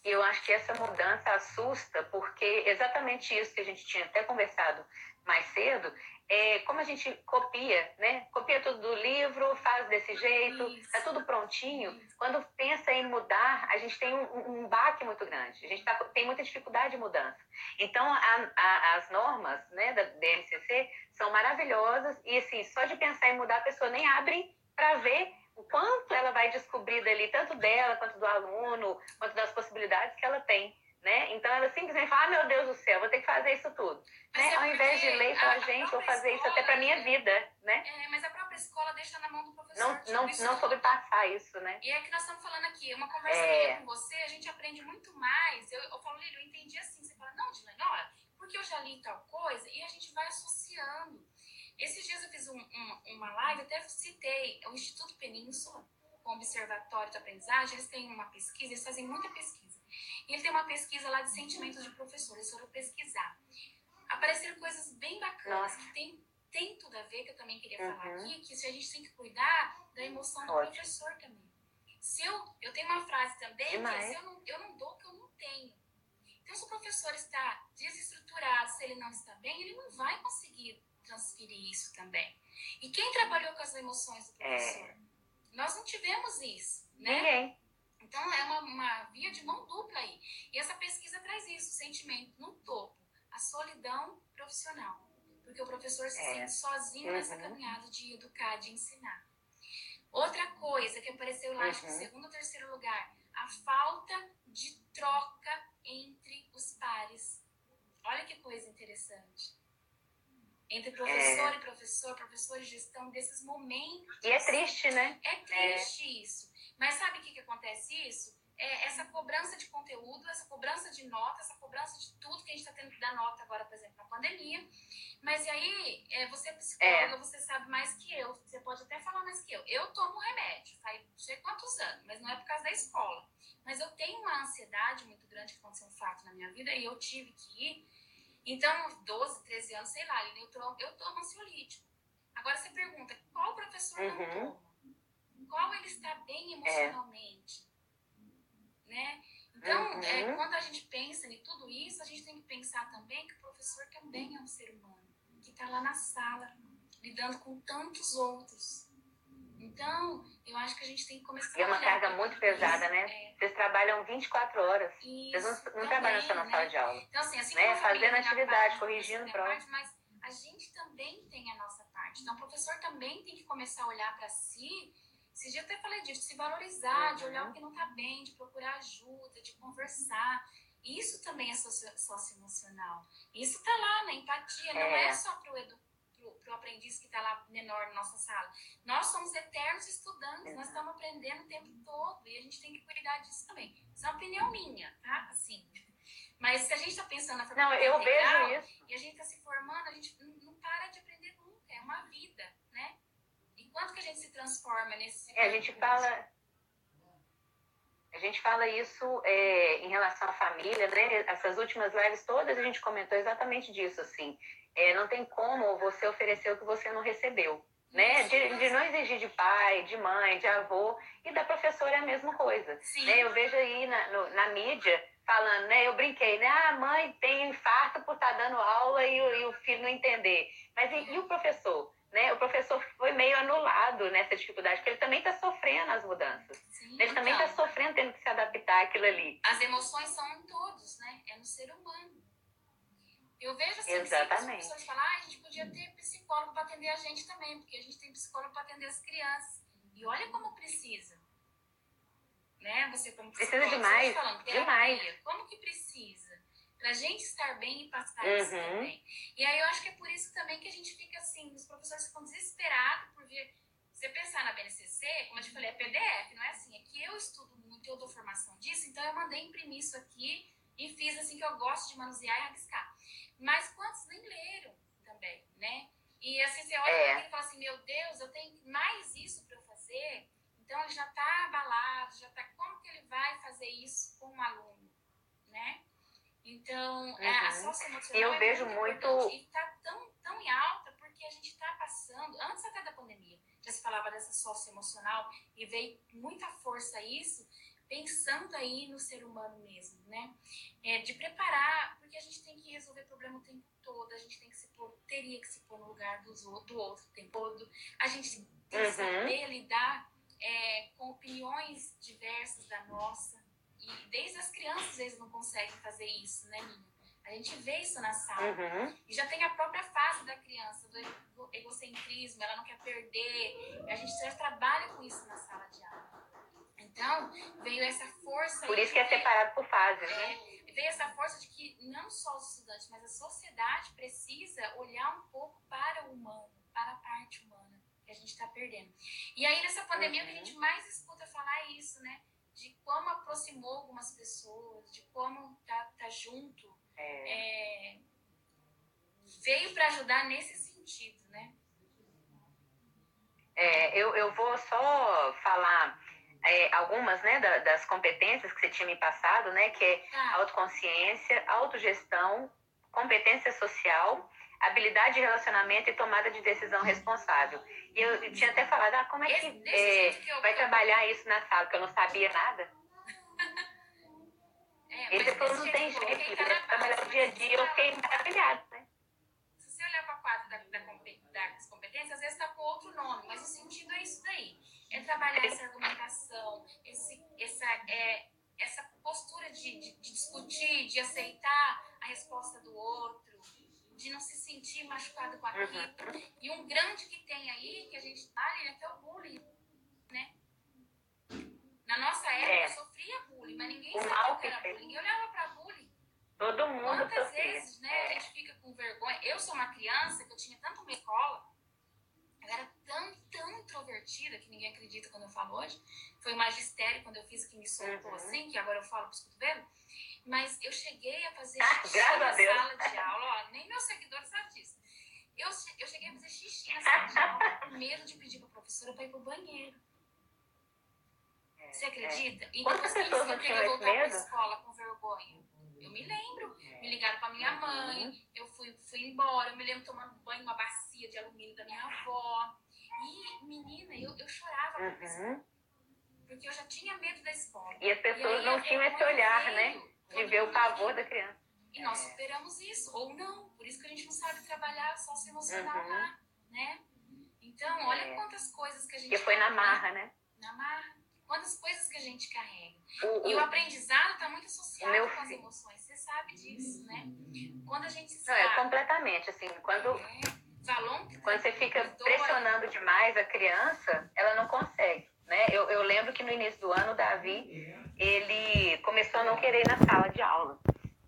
Eu acho que essa mudança assusta, porque exatamente isso que a gente tinha até conversado mais cedo, é, como a gente copia, né? Copia tudo do livro, faz desse jeito, Isso. tá tudo prontinho. Isso. Quando pensa em mudar, a gente tem um, um baque muito grande. A gente tá, tem muita dificuldade de mudança. Então, a, a, as normas né, da DMCC são maravilhosas e, assim, só de pensar em mudar, a pessoa nem abre para ver o quanto ela vai descobrir dali, tanto dela quanto do aluno, quanto das possibilidades que ela tem né? Então ela simplesmente fala, ah, meu Deus do céu, vou ter que fazer isso tudo. Né? É Ao invés de ler, fala, gente, vou fazer isso até para minha vida, né? É, mas a própria escola deixa na mão do professor. Não, não, não soube passar isso, né? E é que nós estamos falando aqui, uma conversa é... com você, a gente aprende muito mais. Eu, eu falo, eu entendi assim. Você fala, não, Dilane, olha, porque eu já li tal coisa, e a gente vai associando. Esses dias eu fiz um, um, uma live, até citei o Instituto Península, o Observatório de Aprendizagem, eles têm uma pesquisa, eles fazem muita pesquisa e ele tem uma pesquisa lá de sentimentos de professores, sobre pesquisar. Apareceram coisas bem bacanas Nossa. que tem, tem tudo a ver, que eu também queria uhum. falar aqui, que se a gente tem que cuidar da emoção do Ótimo. professor também. Se eu, eu tenho uma frase também, Demais. que é, se eu não, eu não dou o que eu não tenho. Então, se o professor está desestruturado, se ele não está bem, ele não vai conseguir transferir isso também. E quem trabalhou com as emoções do professor? É. Nós não tivemos isso, né? Ninguém. Então, é uma, uma via de mão dupla aí. E essa pesquisa traz isso, o sentimento no topo, a solidão profissional. Porque o professor se é. sente sozinho uhum. nessa caminhada de educar, de ensinar. Outra coisa que apareceu lá, uhum. acho que uhum. segundo ou terceiro lugar, a falta de troca entre os pares. Olha que coisa interessante. Entre professor é. e professor, professor e gestão, desses momentos. E é triste, né? É triste é. isso. Mas sabe o que, que acontece isso? É essa cobrança de conteúdo, essa cobrança de nota, essa cobrança de tudo que a gente está tendo que dar nota agora, por exemplo, na pandemia. Mas e aí, é, você é psicóloga, é. você sabe mais que eu, você pode até falar mais que eu. Eu tomo remédio, faz não sei quantos anos, mas não é por causa da escola. Mas eu tenho uma ansiedade muito grande que aconteceu um fato na minha vida e eu tive que ir. Então, 12, 13 anos, sei lá, eu tomo, eu tomo ansiolítico. Agora você pergunta, qual professor uhum. não toma? Qual ele está bem é. emocionalmente? É. Né? Então, uhum. é, quando a gente pensa em tudo isso, a gente tem que pensar também que o professor também é um ser humano, que está lá na sala, lidando com tantos outros. Então, eu acho que a gente tem que começar E é uma carga muito pesada, né? É. Vocês trabalham 24 horas. Isso, Vocês não, não também, trabalham só na né? sala de aula. Então, assim, assim né? Fazendo atividade, corrigindo prova. Mas a gente também tem a nossa parte. Então, o professor também tem que começar a olhar para si. Esse dia eu até falei disso, de se valorizar, uhum. de olhar o que não está bem, de procurar ajuda, de conversar. Isso também é socioemocional. Isso está lá na empatia, não é, é só para o educador para o aprendiz que está lá menor na nossa sala. Nós somos eternos estudantes, nós estamos aprendendo o tempo todo e a gente tem que cuidar disso também. Isso é uma opinião minha, tá? Assim. Mas se a gente está pensando na formação Não, eu integral, vejo isso. e a gente está se formando, a gente não para de aprender nunca, é uma vida, quanto que a gente se transforma nesse... É, a gente fala... A gente fala isso é, em relação à família, né? Essas últimas lives todas a gente comentou exatamente disso, assim. É, não tem como você oferecer o que você não recebeu. Né? De, de, não exigir de pai, de mãe, de avô, e da professora é a mesma coisa. Né? Eu vejo aí na, no, na mídia falando, né? Eu brinquei, né? Ah, a mãe tem infarto por estar tá dando aula e, e o filho não entender. Mas e, e, o professor? Né? O professor foi meio anulado nessa dificuldade, porque ele também está sofrendo as mudanças. Sim, ele então, também está sofrendo, tendo que se adaptar àquilo ali. As emoções são em todos, né? É no ser humano. Eu vejo assim, Exatamente. as pessoas falam, ah, a gente podia ter psicólogo para atender a gente também, porque a gente tem psicólogo para atender as crianças. E olha como precisa. Né? Você como precisa demais, falando, terapia, demais. Pra gente estar bem e passar uhum. isso também. E aí eu acho que é por isso também que a gente fica assim, os professores ficam desesperados por ver. Você pensar na BNCC, como eu te falei, é PDF, não é assim. É que eu estudo muito, eu dou formação disso, então eu mandei imprimir isso aqui e fiz assim que eu gosto de manusear e rabiscar. Mas quantos nem leram também, né? E assim, você olha é. e fala assim, meu Deus, eu tenho mais isso para eu fazer. Então ele já está abalado, já está. Como que ele vai fazer isso com um aluno, né? Então, uhum. a socioemocional eu é vejo muito. E está tão, tão em alta porque a gente está passando, antes até da pandemia, já se falava dessa socioemocional e veio muita força isso, pensando aí no ser humano mesmo, né? É, de preparar, porque a gente tem que resolver problema o tempo todo, a gente tem que se pôr, teria que se pôr no lugar dos, do outro o tempo todo, a gente tem que uhum. saber lidar é, com opiniões diversas da nossa, e desde as crianças eles não conseguem fazer isso, né, Nina? A gente vê isso na sala. Uhum. E já tem a própria fase da criança, do egocentrismo, ela não quer perder. A gente já trabalha com isso na sala de aula. Então, veio essa força. Por isso que é separado por fases, é, né? Veio essa força de que não só os estudantes, mas a sociedade precisa olhar um pouco para o humano, para a parte humana que a gente está perdendo. E aí, nessa pandemia, uhum. o que a gente mais escuta falar é isso, né? De como aproximou algumas pessoas, de como tá, tá junto. É. É, veio para ajudar nesse sentido, né? É, eu, eu vou só falar é, algumas né, da, das competências que você tinha me passado, né, que é ah. autoconsciência, autogestão, competência social, habilidade de relacionamento e tomada de decisão responsável. E eu, eu tinha até falado, ah, como é que é, que vai trabalhar isso na sala, que eu não sabia nada. É, Esse depois não tem jeito, tá trabalhar o dia a dia, eu fiquei maravilhada, né? Se você olhar para a quadro da, da, das competências, às vezes está com outro nome, mas o sentido é isso daí é trabalhar essa argumentação, esse, essa, é, essa postura de, de, de, discutir, de aceitar a resposta do outro, de não se sentir machucado com aquilo. Uhum. E um grande que tem aí, que a gente tá ali, é que é o bullying, né? Na nossa época, é. eu sofria bullying, mas ninguém sabia o que era bullying. Ninguém olhava pra bullying. Todo mundo Quantas sofria. vezes, né, a gente fica com vergonha. Eu sou uma criança que eu tinha tanto uma escola, eu era tão, tão introvertida, que ninguém acredita quando eu falo hoje. Foi o magistério quando eu fiz que me soltou uhum. assim, que agora eu falo pros cotovelos. Mas eu cheguei a fazer ah, xixi na sala de aula, ó, nem meus seguidores sabem disso. Eu, eu cheguei a fazer xixi na sala de aula, com medo de pedir pra professora pra ir pro banheiro. É, Você acredita? É. Então, Quantas assim, pessoas não tinham voltar pra escola com vergonha. Eu me lembro. Me ligaram pra minha mãe, eu fui, fui embora, eu me lembro tomando banho numa bacia de alumínio da minha avó. E, menina, eu, eu chorava uhum. porque eu já tinha medo da escola. E as pessoas e não tinham esse olhar, né? De ver o pavor da criança. E nós superamos isso, ou não. Por isso que a gente não sabe trabalhar só se emocional uhum. lá, né? Então, olha é. quantas coisas que a gente. Que foi na marra, né? Na marra. Quantas coisas que a gente carrega. O, e o, o aprendizado está muito associado com as emoções. Você sabe disso, né? Quando a gente sabe. Não, é completamente. Assim, quando. É, quando você fica pressionando demais a criança, ela não consegue. Né? Eu, eu lembro que no início do ano, o Davi, ele começou a não querer ir na sala de aula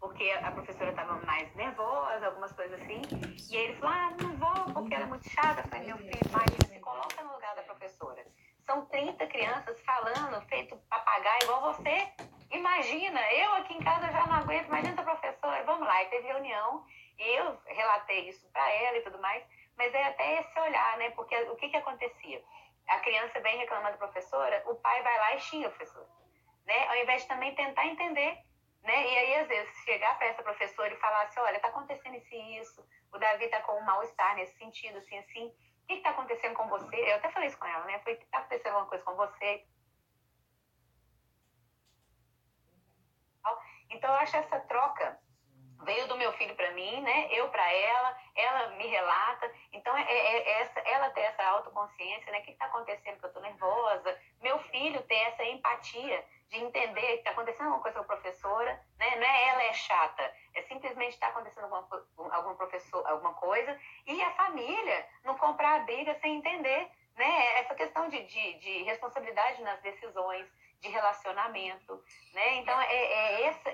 porque a professora estava mais nervosa, algumas coisas assim. E aí ele falou: Ah, não vou, porque ela é muito chata. Eu falei: Meu filho, mas se coloca no lugar da professora. São 30 crianças falando, feito papagaio igual você. Imagina, eu aqui em casa já não aguento, imagina a professora. Vamos lá, e teve reunião, eu relatei isso para ela e tudo mais, mas é até esse olhar, né? Porque o que que acontecia? A criança vem reclamando da professora, o pai vai lá e xinga a professora, né? Ao invés de também tentar entender né? E aí, às vezes, chegar para essa professora e falar assim, olha, está acontecendo isso e isso, o Davi está com um mal-estar nesse sentido, assim, assim, o que está acontecendo com você? Eu até falei isso com ela, né? Foi, está acontecendo alguma coisa com você? Então, eu acho essa troca veio do meu filho para mim, né? Eu para ela, ela me relata. Então, é, é, é, essa, ela ter essa autoconsciência, né? O que está acontecendo que eu estou nervosa? Meu filho ter essa empatia de entender que está acontecendo alguma coisa com a professora, né? Não é ela é chata, é simplesmente está acontecendo alguma, algum professor, alguma coisa, e a família não comprar a briga sem entender, né? Essa questão de, de, de responsabilidade nas decisões, de relacionamento, né? Então, é, é esse,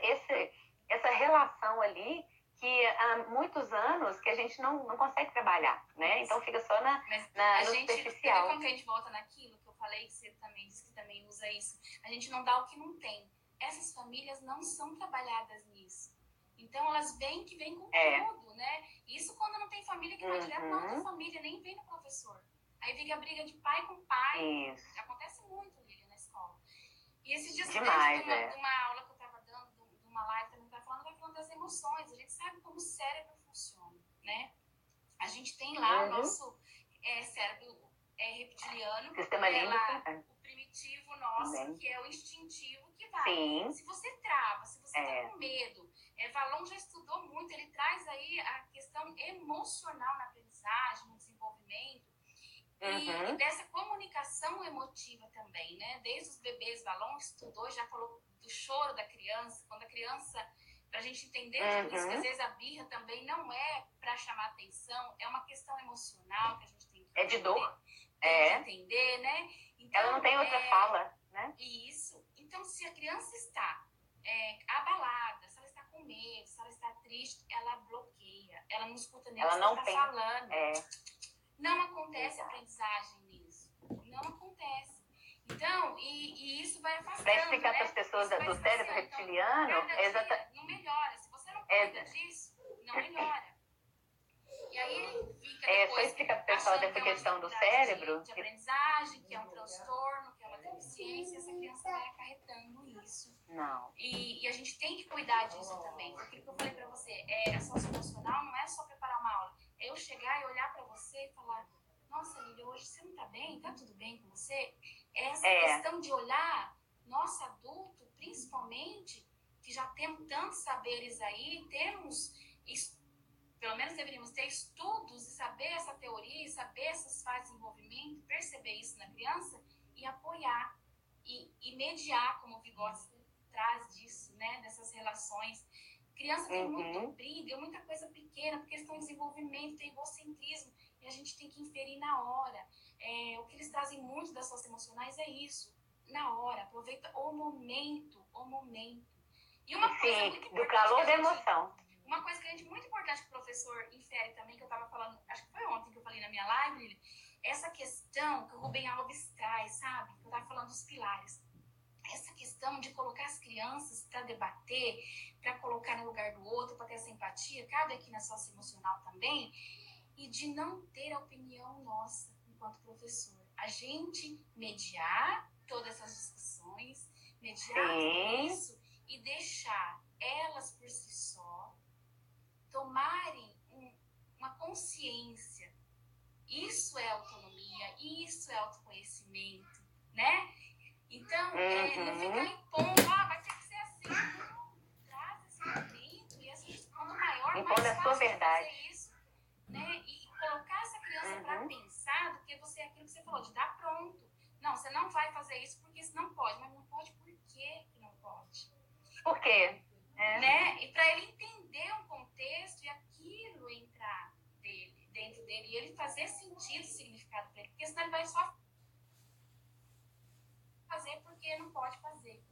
essa relação ali que há muitos anos que a gente não, não consegue trabalhar, né? Então fica só na, Mas na a no gente, superficial. Como que a gente volta naquilo que eu falei, que você também disse que também usa isso. A gente não dá o que não tem. Essas famílias não são trabalhadas nisso. Então elas vêm que vêm com é. tudo, né? Isso quando não tem família que vai direto na outra família, nem vem no professor. Aí fica a briga de pai com pai. Isso. Acontece muito, Lilian, na escola. E esses dias Demais, de uma, é. de uma aula que eu estava dando, de uma live também tá falando, vai falando das emoções. A gente sabe como o cérebro funciona, né? A gente tem lá uhum. o nosso é, cérebro é, reptiliano. Sistema límbico primitivo nosso, que é o instintivo, que vai. Sim. Se você trava, se você está é. com medo, é, Valon já estudou muito, ele traz aí a questão emocional na aprendizagem, no desenvolvimento, uhum. e, dessa comunicação emotiva também, né? Desde os bebês, Valon estudou, já falou do choro da criança, quando a criança para a gente entender uhum. isso, que às vezes a birra também não é para chamar atenção, é uma questão emocional que a gente tem que É de dor. Tem é. entender, né? Então, ela não tem outra é, fala, né? Isso. Então, se a criança está é, abalada, se ela está com medo, se ela está triste, ela bloqueia. Ela não escuta nem o que ela está falando. É. Não acontece Exato. aprendizagem nisso. Não acontece. Então, e, e isso vai afastando. Para explicar né? para as pessoas do cérebro então, reptiliano, então, exata... não melhora. Se você não cuida é... disso, não melhora. E aí fica é, só explicar para o pessoal dessa é questão do cérebro. De, de aprendizagem, que é um transtorno, que é uma deficiência, essa criança vai acarretando isso. Não. E, e a gente tem que cuidar disso também. Porque aquilo que eu falei para você, é, a socioemocional não é só preparar uma aula. É eu chegar e olhar para você e falar, nossa, Lília, hoje você não tá bem? Tá tudo bem com você? Essa é. questão de olhar, nosso adulto, principalmente, que já temos tantos saberes aí, temos pelo menos deveríamos ter estudos e saber essa teoria, e saber essas fases de envolvimento, perceber isso na criança e apoiar e, e mediar, como o Vygotsky traz disso, né, dessas relações. Criança tem uhum. muito briga, muita coisa pequena, porque eles estão em desenvolvimento, tem egocentrismo, e a gente tem que inferir na hora. É, o que eles trazem muito das suas emocionais é isso, na hora, aproveita o momento, o momento. E uma Sim, coisa muito do calor da emoção. Uma coisa que a gente muito importante que o professor infere também, que eu estava falando, acho que foi ontem que eu falei na minha live, essa questão que o Rubem Alves traz, sabe? Que eu estava falando dos pilares. Essa questão de colocar as crianças para debater, para colocar no lugar do outro, para ter essa empatia, cabe aqui na sócio emocional também, e de não ter a opinião nossa enquanto professor. A gente mediar todas essas discussões, mediar tudo isso e deixar elas por si só tomarem um, uma consciência. Isso é autonomia, isso é autoconhecimento, né? Então, é, não ficar uhum. impondo, ah, vai ter que ser assim. Não, traz esse momento e assim, quando maior, Impondo mais a sua verdade. isso, né? E colocar essa criança uhum. para pensar você, aquilo que você falou, de dar pronto. Não, você não vai fazer isso porque isso não pode, mas não pode por quê que não pode? Por quê? É. Né? E para ele entender um contexto e aquilo entrar dele, dentro dele, e ele fazer sentido, significado para ele, porque senão ele vai só fazer porque não pode fazer.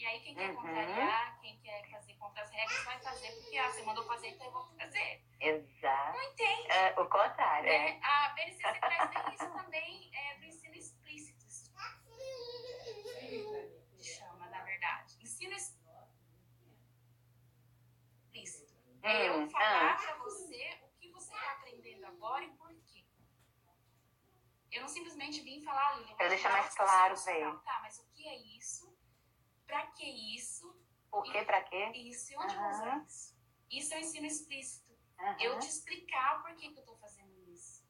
E aí quem quer uhum. contrariar, quem quer fazer contra as regras, vai fazer porque ah, você mandou fazer, então eu vou fazer. Exato. Não entende. Uh, o contrário. É. é. A BNCC traz bem isso também é, do ensino explícito. Chama, na verdade. Ensino explícito. É eu hum, falar ah. para você o que você está aprendendo agora e por quê. Eu não simplesmente vim falar. Eu deixar mais claro velho. Tá, mas o que é isso? Para que isso? Por que, para quê? Isso, e onde uhum. usar isso? Isso é o ensino explícito. Uhum. Eu te explicar por que, que eu estou fazendo isso.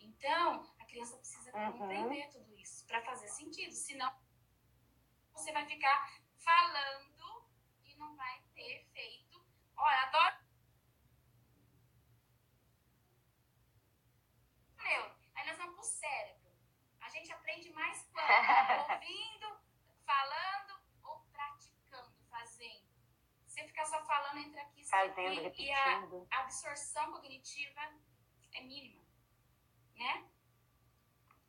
Então, a criança precisa uhum. compreender tudo isso para fazer sentido. Senão, você vai ficar falando e não vai ter feito. Olha, adoro Aí nós vamos pro cérebro. A gente aprende mais quando? Ouvindo, falando ou praticando, fazendo. Você ficar só falando entre aqui e fazendo, aqui, e a absorção cognitiva é mínima, né?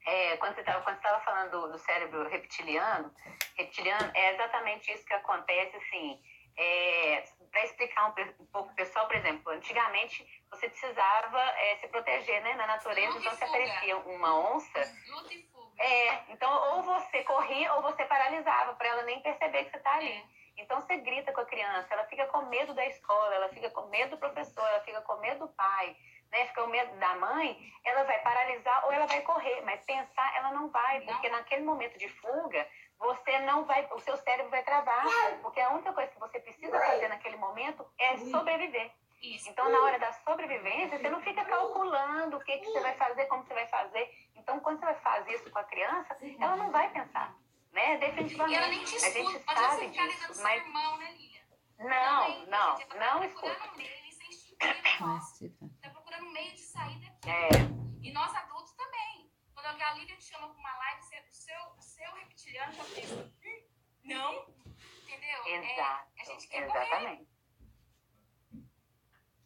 É, quando você estava falando do, do, cérebro reptiliano, reptiliano é exatamente isso que acontece, assim, é, para explicar um, um pouco pessoal, por exemplo, antigamente você precisava é, se proteger né, na natureza, Luta então se aparecia uma onça. Luta e fuga. É, então ou você corria ou você paralisava para ela nem perceber que você está ali. É. Então você grita com a criança, ela fica com medo da escola, ela fica com medo do professor, ela fica com medo do pai, né? Fica com medo da mãe, ela vai paralisar ou ela vai correr, mas pensar ela não vai, porque naquele momento de fuga você não vai, o seu cérebro vai travar, porque a única coisa que você precisa fazer naquele momento é sobreviver. Então, na hora da sobrevivência, você não fica calculando o que, que você vai fazer, como você vai fazer. Então, quando você vai fazer isso com a criança, ela não vai pensar, né? Definitivamente. E ela nem te escuta. A gente Pode sabe disso, mas... Irmão, né, Lia? Não, não, não, não escuta. É instintivo. Tá procurando um meio de sair daqui. É. E nós adultos também. Quando a Lívia te chama para uma live, o seu, seu reptiliano já pensa, hum, não, entendeu? Exato, é, a gente quer exatamente. Correr.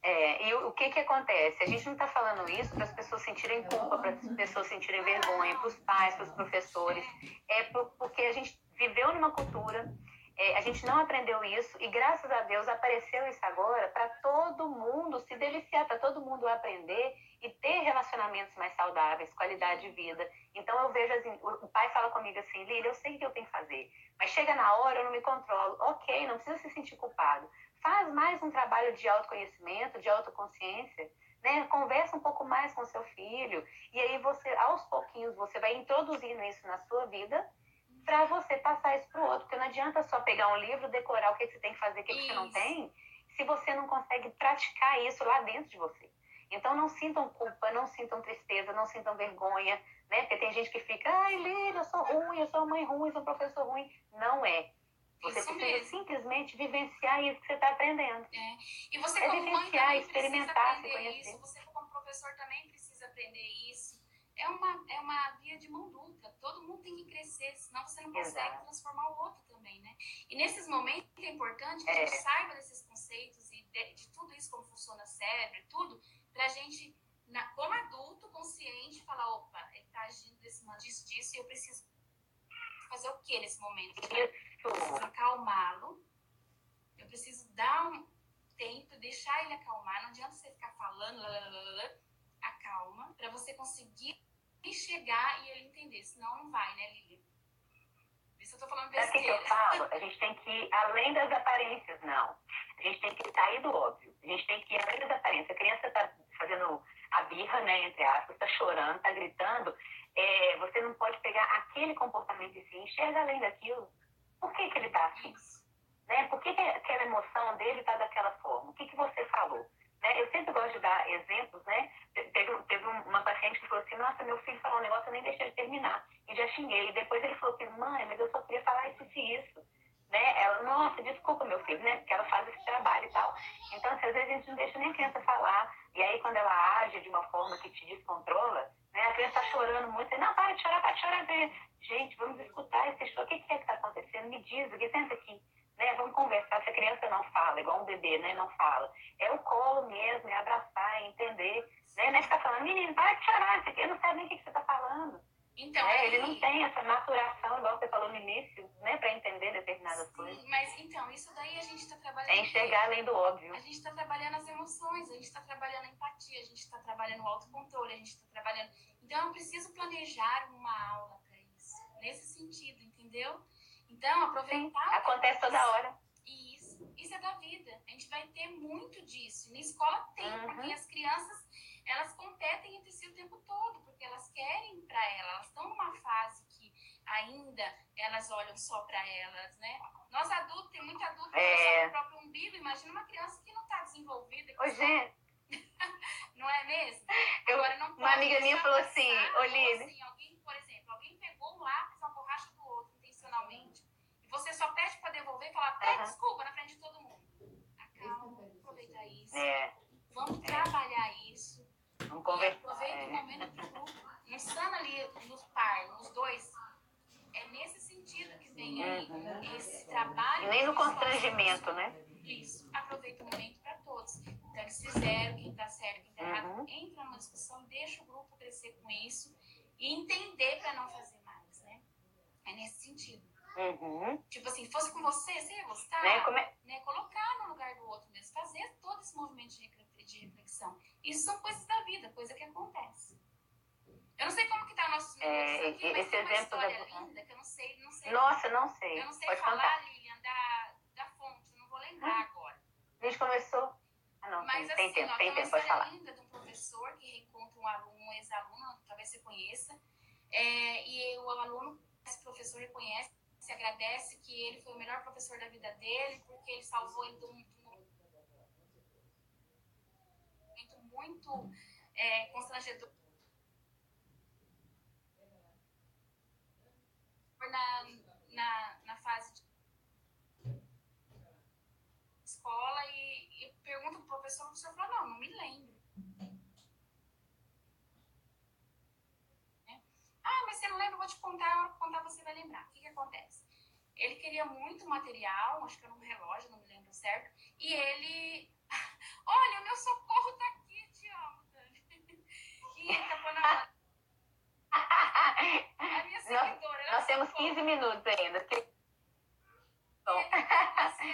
É, e o, o, que que acontece? A gente não está falando isso para as pessoas sentirem culpa, para as pessoas sentirem vergonha, para os pais, para os professores. É por, porque a gente viveu numa cultura, é, a gente não aprendeu isso e graças a Deus apareceu isso agora para todo mundo se deliciar, para todo mundo aprender e ter relacionamentos mais saudáveis, qualidade de vida. Então eu vejo assim, o pai fala comigo assim, Lília, eu sei o que eu tenho que fazer, mas chega na hora eu não me controlo. Ok, não precisa se sentir culpado faz mais um trabalho de autoconhecimento, de autoconsciência, né? Conversa um pouco mais com seu filho e aí você, aos pouquinhos, você vai introduzindo isso na sua vida para você passar isso para o outro. Porque não adianta só pegar um livro, decorar o que você tem que fazer, o que, que você não tem, se você não consegue praticar isso lá dentro de você. Então não sintam culpa, não sintam tristeza, não sintam vergonha, né? Porque tem gente que fica, ai, Lília, eu sou ruim, eu sou mãe ruim, eu sou professor ruim. Não é. Você isso precisa mesmo. simplesmente vivenciar isso que você está aprendendo. É. E você, é como vivenciar, mãe, experimentar, se conhecer. Isso. Você, como professor, também precisa aprender isso. É uma, é uma via de mão dupla. Todo mundo tem que crescer, senão você não consegue Exato. transformar o outro também, né? E nesses momentos é importante que é. a gente saiba desses conceitos e de, de tudo isso, como funciona o cérebro e tudo, para a gente, na, como adulto consciente, falar: opa, ele está agindo desse modo, disso, disso, e eu preciso fazer o que nesse momento? Isso acalmá-lo, eu preciso dar um tempo, deixar ele acalmar, não adianta você ficar falando, lalalala, acalma, para você conseguir chegar e ele entender, senão não vai, né, Lili? Isso eu tô falando besteira. Sabe o que eu falo? A gente tem que ir além das aparências, não. A gente tem que sair do óbvio. A gente tem que ir além das aparências. A criança está fazendo a falando, está gritando, é, você não pode pegar aquele comportamento e se enxerga além daquilo. Por que, que ele está assim? Né? Por que, que aquela emoção dele está daquela forma? O que, que você falou? Né? Eu sempre gosto de dar exemplos, né? Teve, teve uma paciente que falou assim, nossa, meu filho falou um negócio, eu nem deixei de terminar. E já xinguei. E depois ele falou assim, mãe, mas eu só queria falar isso e isso. Né? Ela, nossa, desculpa, meu filho, né? Porque ela faz esse trabalho e tal. Então, assim, às vezes a gente não deixa nem a criança falar. E aí, quando ela age de uma forma que te descontrola, né? A criança está chorando muito. Não, para de chorar, para de chorar. Gente, vamos escutar esse choro. O que é que está acontecendo? Me diz, o que senta aqui né? Vamos conversar. Se a criança não fala, igual um bebê, né? Não fala. É o colo mesmo, é abraçar, é entender. Né? Não é ficar falando, menino, para de chorar, você não sabe nem o que, você está falando. Então, é, ele não tem essa maturação, igual você falou no início, né, para entender determinadas sim, coisas. Mas então, isso daí a gente está trabalhando. É enxergar além do óbvio. A gente está trabalhando as emoções, a gente está trabalhando a empatia, a gente está trabalhando o autocontrole, a gente está trabalhando. Então, eu preciso planejar uma aula para isso, nesse sentido, entendeu? Então, aproveitar. Acontece toda hora. Isso, isso é da vida. A gente vai ter muito disso. Na escola tem, uhum. porque as crianças elas competem entre si o tempo todo, porque elas querem para elas, elas estão numa fase que ainda elas olham só para elas, né? Nós adultos, tem muito adulto que é... o próprio umbigo, imagina uma criança que não está desenvolvida. Ô, gente. não é mesmo? Eu, Agora, não uma amiga minha falou assim, Oline. Assim, alguém, por exemplo, alguém pegou um lápis, uma borracha do outro, intencionalmente você só pede para devolver e falar até uhum. desculpa na frente de todo mundo. Acalma, aproveita isso. É. Vamos é. trabalhar isso. Vamos conversar. Aproveita é. o momento do grupo. Não estando ali nos par, nos dois, é nesse sentido que vem aí uhum. esse trabalho. Nem no constrangimento, né? Isso. Aproveita o momento para todos. Então, eles fizeram, quem está certo, quem está uhum. errado, entra numa discussão, deixa o grupo crescer com isso e entender para não fazer mais, né? É nesse sentido. Uhum. Tipo assim, fosse com você, você ia gostar? Né? É... né? Colocar no lugar do outro mesmo, fazer todo esse movimento de reflexão. Isso são coisas da vida, coisa que acontece. Eu não sei como que tá nossos é, aqui, mas esse tem uma história da... linda que eu não sei, não sei. Nossa, não sei. Eu não sei Pode falar, contar. Lilian, da, da fonte, não vou lembrar ah. agora. A gente começou. Ah, não, mas, tem, assim, tempo, ó, tem tempo, pode falar. linda de um professor que reencontra um aluno, um ex-aluno, talvez você conheça, é, e o aluno, esse professor reconhece se agradece que ele foi o melhor professor da vida dele, porque ele salvou ele de um momento muito é, constrangedor. Na, na, na fase de escola e, e pro professor, o professor falou, não, não me lembro. Ah, mas você não lembra? Eu vou te contar, hora que contar você vai lembrar. O que, que acontece? Ele queria muito material, acho que era um relógio, não me lembro certo. E ele. Olha, o meu socorro tá aqui, te amo, Dani. E ele tá na. A minha seguidora. Nós, nós temos 15 minutos ainda.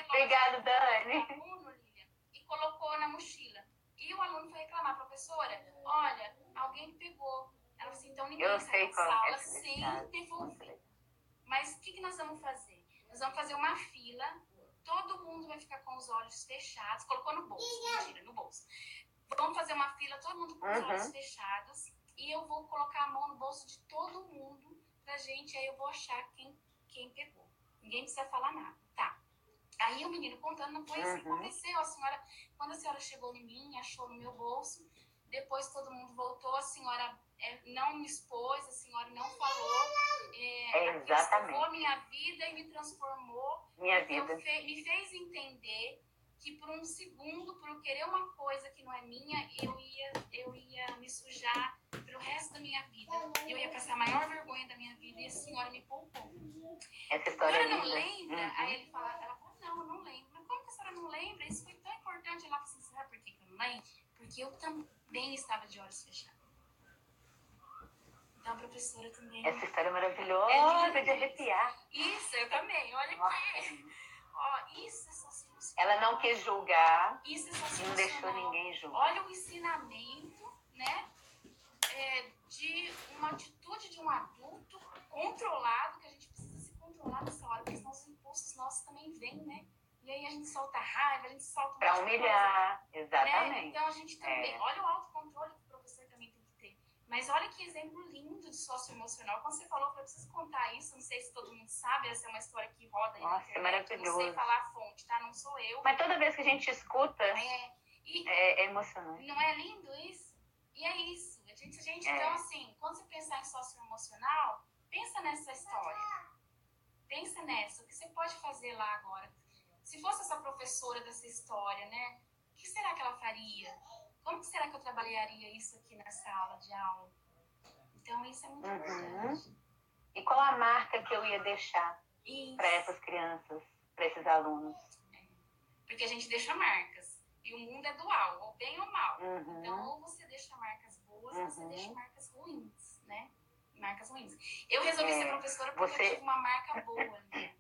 Obrigada, Dani. Aluno, Lilian, e colocou na mochila. E o aluno foi reclamar, professora, olha, alguém pegou ela falou assim, então ninguém eu sai da sala é sem devolver. Mas o que, que nós vamos fazer? Nós vamos fazer uma fila, todo mundo vai ficar com os olhos fechados, colocou no bolso, mentira, no bolso. Vamos fazer uma fila, todo mundo com os uhum. olhos fechados, e eu vou colocar a mão no bolso de todo mundo pra gente, aí eu vou achar quem, quem pegou. Ninguém precisa falar nada, tá? Aí o menino contando, não foi que uhum. aconteceu. A senhora, quando a senhora chegou em mim, achou no meu bolso, depois todo mundo voltou, a senhora é, não me expôs, a senhora não falou. É, é exatamente. minha vida e me transformou. Minha vida. Fe, me fez entender que por um segundo, por eu querer uma coisa que não é minha, eu ia, eu ia me sujar pelo resto da minha vida. Eu ia passar a maior vergonha da minha vida e a senhora me poupou. Essa história não lembra? Uhum. Aí ele fala, ela fala, não, eu não lembro. Mas como que a senhora não lembra? Isso foi tão importante. Ela fala assim, sabe por que eu não lembro? Porque eu também estava de olhos fechados. Então, a professora também. Essa história é é de arrepiar. Isso, eu também. Olha aqui. Ó, isso é sensacional. Ela não quis julgar. Isso é sensacional. Não deixou ninguém julgar. Olha o ensinamento, né? É, de uma atitude de um adulto controlado, que a gente precisa se controlar nessa hora, porque senão os impulsos nossos também vêm, né? E aí a gente solta raiva, a gente solta. Pra humilhar, coisa, exatamente. Né? Então a gente também. É. Olha o autocontrole que o professor também tem que ter. Mas olha que exemplo lindo de socioemocional. Quando você falou, eu preciso contar isso, não sei se todo mundo sabe, essa é uma história que roda aí Nossa, na internet. maravilhoso. Não sei falar a fonte, tá? Não sou eu. Mas toda vez que a gente escuta, É, e é, é emocionante. não é lindo isso? E é isso. A gente, a gente É. então, assim, quando você pensar em socioemocional, pensa nessa história. Pensa nessa. O que você pode fazer lá agora? Se fosse essa professora dessa história, né? O que será que ela faria? Como que será que eu trabalharia isso aqui na sala de aula? Então, isso é muito Uhum. importante. E qual a marca que eu ia deixar para essas crianças, para esses alunos? Porque a gente deixa marcas. E o mundo é dual, ou bem ou mal. Uhum. Então, ou você deixa marcas boas, ou você Uhum. deixa marcas ruins, né? Marcas ruins. Eu resolvi É, ser professora porque você- eu tive uma marca boa, né?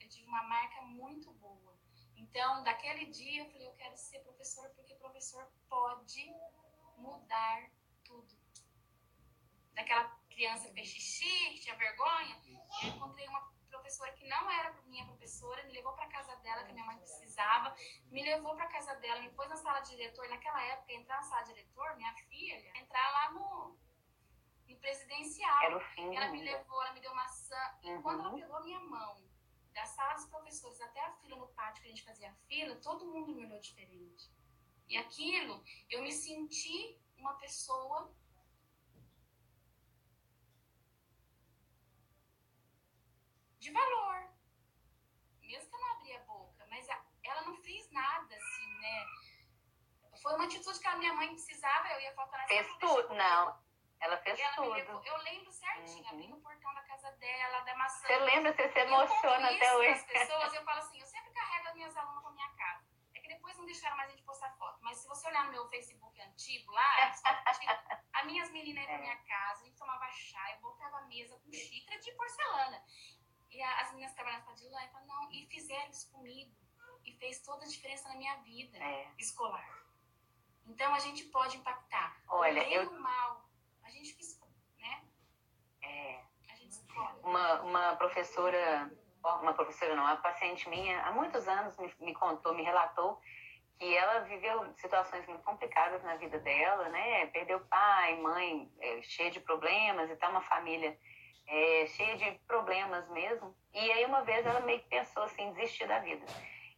Eu tive uma marca muito boa. Então, daquele dia, eu falei, eu quero ser professora porque professor pode mudar tudo. Daquela criança que fez xixi, tinha vergonha, eu encontrei uma professora que não era minha professora, me levou para casa dela, que a minha mãe precisava, me levou para casa dela, me pôs na sala de diretor. Naquela época, entrar na sala de diretor, minha filha, entrar lá no, no presidencial. Era o fim Ela me levou, ela me deu maçã. Uhum. quando ela pegou a minha mão, da sala dos professores até a fila no pátio que a gente fazia a fila, todo mundo me olhou diferente. E aquilo, eu me senti uma pessoa de valor. Mesmo que eu não abri a boca, mas a- ela não fez nada assim, né? Foi uma atitude que a minha mãe precisava, eu ia faltar na Fez tudo, não. Ela fez ela tudo. levou, eu lembro certinho, Uhum. abri no portão da casa dela, da maçã. Você lembra, você se emociona até hoje. pras pessoas, eu falo assim, eu sempre carrego as minhas alunas pra minha casa. É que depois não deixaram mais a gente postar foto. Mas se você olhar no meu Facebook antigo lá, as as minhas meninas iam pra minha casa, a gente tomava chá, eu botava a mesa com xícara de porcelana. E a- as meninas trabalhavam de lá e falavam, não, e fizeram isso comigo. E fez toda a diferença na minha vida É. escolar. Então a gente pode impactar. Olha, o bem eu- o mal. A gente que escolhe, né? É. A gente escolhe. Uma, uma professora, uma professora não, uma paciente minha, há muitos anos me, me contou, me relatou que ela viveu situações muito complicadas na vida dela, né? Perdeu pai, mãe, é, cheia de problemas e tal, uma família é, cheia de problemas mesmo. E aí uma vez ela meio que pensou assim, desistir da vida.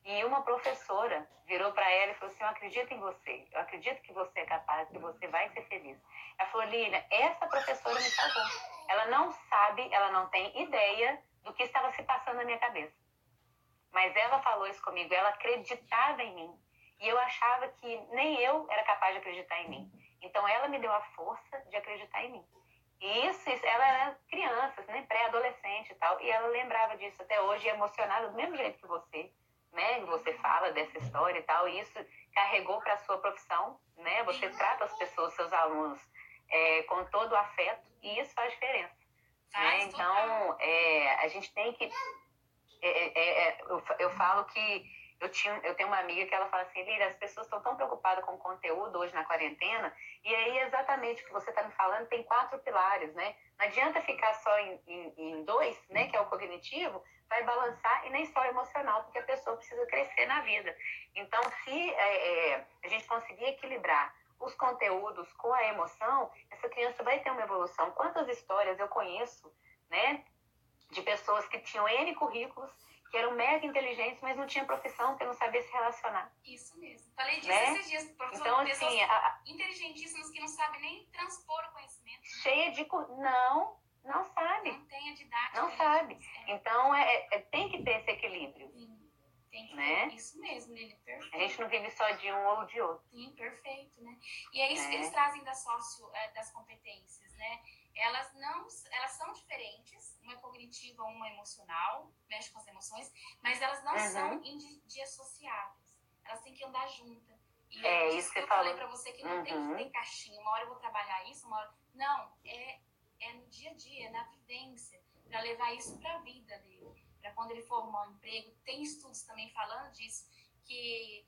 E uma professora virou para ela e falou assim: Eu acredito em você, eu acredito que você é capaz, que você vai ser feliz. Ela falou: Lilian, essa professora me salvou. Ela não sabe, ela não tem ideia do que estava se passando na minha cabeça. Mas ela falou isso comigo, ela acreditava em mim. E eu achava que nem eu era capaz de acreditar em mim. Então ela me deu a força de acreditar em mim. E isso, ela era criança, né, pré-adolescente e tal. E ela lembrava disso até hoje, emocionada do mesmo jeito que você, né? Você fala dessa história e tal. E isso carregou para a sua profissão, né? Você trata as pessoas, seus alunos, é, com todo o afeto. E isso faz diferença. né? Então, é, a gente tem que. é, é, é, eu, fa- eu falo que eu, tinha, eu tenho uma amiga que ela fala assim: Lira, as pessoas estão tão preocupadas com o conteúdo hoje na quarentena, e aí exatamente o que você está me falando tem quatro pilares, né? Não adianta ficar só em, em, em dois, né, que é o cognitivo, vai balançar e nem só emocional, porque a pessoa precisa crescer na vida. Então, se é, é, a gente conseguir equilibrar os conteúdos com a emoção, essa criança vai ter uma evolução. Quantas histórias eu conheço, né, de pessoas que tinham N currículos, que eram mega inteligentes, mas não tinham profissão, porque não sabia se relacionar. Isso mesmo. Falei disso Né? esses dias. Professor, Então, assim, a- inteligentíssimas que não sabem nem transpor o conhecimento. cheia de. Não, não sabe. Não tem a didática. Não né? sabe. É, Então, é, é- tem que ter esse equilíbrio. sim. Tem que Né? ter. Isso mesmo, Lili. Perfeito. A gente não vive só de um ou de outro. Sim, perfeito, né? E é isso que É. eles trazem da sócio, é, das competências, né? Elas não, elas são diferentes, uma é cognitiva, uma é emocional, mexe com as emoções, mas elas não Uhum. são indissociáveis. Elas têm que andar juntas. E É, isso que eu falei pra você que não tem Uhum. que ter caixinha. Uma hora eu vou trabalhar isso, uma hora. Não, é, é no dia a dia, é na vivência, para levar isso para a vida dele. Para quando ele for arrumar um emprego. Tem estudos também falando disso, que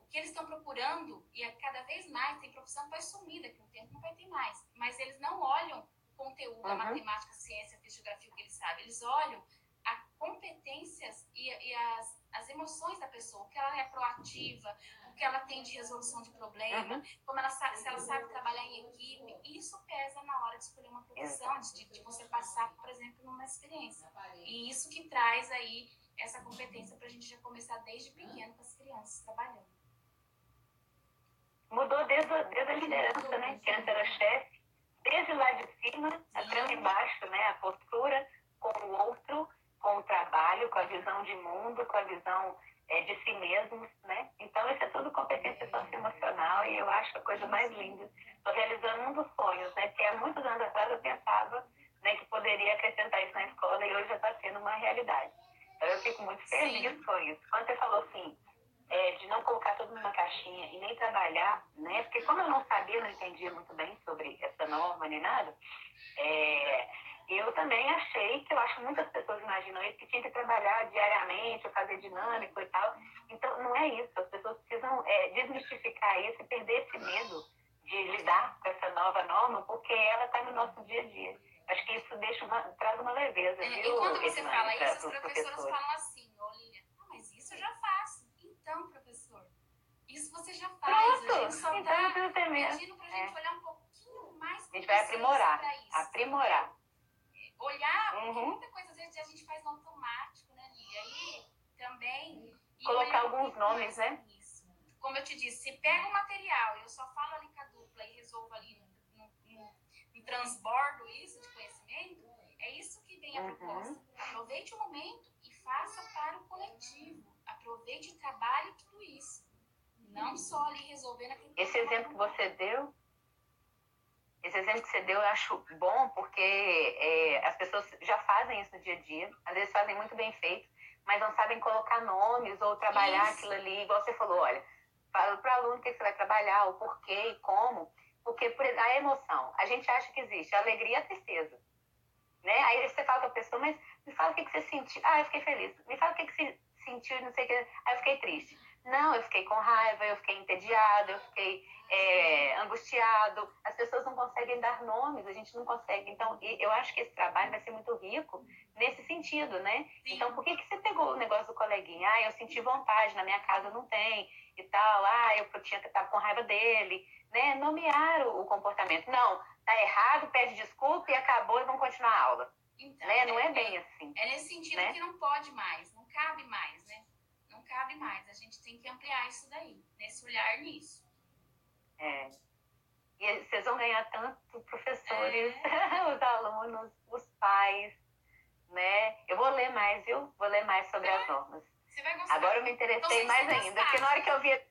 o que eles estão procurando, e é cada vez mais, tem profissão que vai sumir daqui a um tempo, não vai ter mais. Mas eles não olham o conteúdo, a Uhum. matemática, a ciência, a geografia, o que eles sabem. Eles olham as competências e, e as as emoções da pessoa, o que ela é proativa, o que ela tem de resolução de problema, uhum. como ela sabe, trabalhar em equipe, isso pesa na hora de escolher uma profissão, de, de você passar, por exemplo, numa experiência. E isso que traz aí essa competência para a gente já começar desde pequeno com as crianças trabalhando. Mudou desde, desde a liderança, né? Que antes era chefe, desde lá de cima até lá embaixo, né? A postura com o outro, com o trabalho, com a visão de mundo, com a visão é, de si mesmos, né? Então, isso é tudo competência socioemocional e eu acho a coisa mais linda. Estou realizando um dos sonhos, né? Que há muitos anos atrás eu pensava né, que poderia acrescentar isso na escola e hoje já está sendo uma realidade. Então, eu fico muito feliz Sim. com isso. Quando você falou assim, é, de não colocar tudo numa caixinha e nem trabalhar, né? Porque como eu não sabia, não entendia muito bem sobre essa norma nem nada, é, eu também achei que eu acho que muitas pessoas imaginam isso, que tinha que trabalhar diariamente, fazer dinâmico e tal. Então, não é isso. As pessoas precisam é, desmistificar isso e perder esse medo de lidar com essa nova norma, porque ela está no nosso dia a dia. Acho que isso deixa uma, traz uma leveza, é, viu? E quando você fala isso, as professoras falam assim, ah, mas isso eu já faço. Então, professor, isso você já faz. Pronto, a gente só então, tá pedindo pra é. gente é. olhar um pouquinho mais A gente vai aprimorar, aprimorar olhar, uhum. muita coisa às vezes a gente faz no automático, né, E aí também. Colocar alguns nomes, né? Isso. Como eu te disse, você pega o material e eu só falo ali com a dupla e resolvo ali no, no, no transbordo isso de conhecimento, é isso que vem a uhum. proposta. Aproveite o momento e faça para o coletivo. Aproveite e trabalhe tudo isso. Não só ali resolvendo aquele Esse exemplo que você deu esse exemplo que você deu eu acho bom porque é, as pessoas já fazem isso no dia a dia, às vezes fazem muito bem feito, mas não sabem colocar nomes ou trabalhar isso. aquilo ali, igual você falou, olha, fala para o aluno o que você vai trabalhar, o porquê e como, porque por, a emoção, a gente acha que existe a alegria e a tristeza. Né? Aí você fala com a pessoa, mas me fala o que, que você sentiu. Ah, eu fiquei feliz. Me fala o que, que você sentiu, não sei o que. Ah, eu fiquei triste. Não, eu fiquei com raiva, eu fiquei entediado, eu fiquei é, angustiado. As pessoas não conseguem dar nomes, a gente não consegue. Então, eu acho que esse trabalho vai ser muito rico nesse sentido, né? Sim. Então, por que, que você pegou o negócio do coleguinha? Ah, eu senti vontade, na minha casa não tem e tal. Ah, eu tinha que estar com raiva dele, né? Nomear o, o comportamento. Não, tá errado, pede desculpa e acabou e vamos continuar a aula. Então, né? Não é, é bem assim. É nesse sentido né? que não pode mais, não cabe mais, né? Cabe mais. A gente tem que ampliar isso daí, nesse olhar nisso. É. E vocês vão ganhar tanto professores, é. os alunos, os pais, né? Eu vou ler mais, viu? Vou ler mais sobre é. as normas. Você vai gostar. Agora eu me interessei mais ainda, porque na hora que eu vi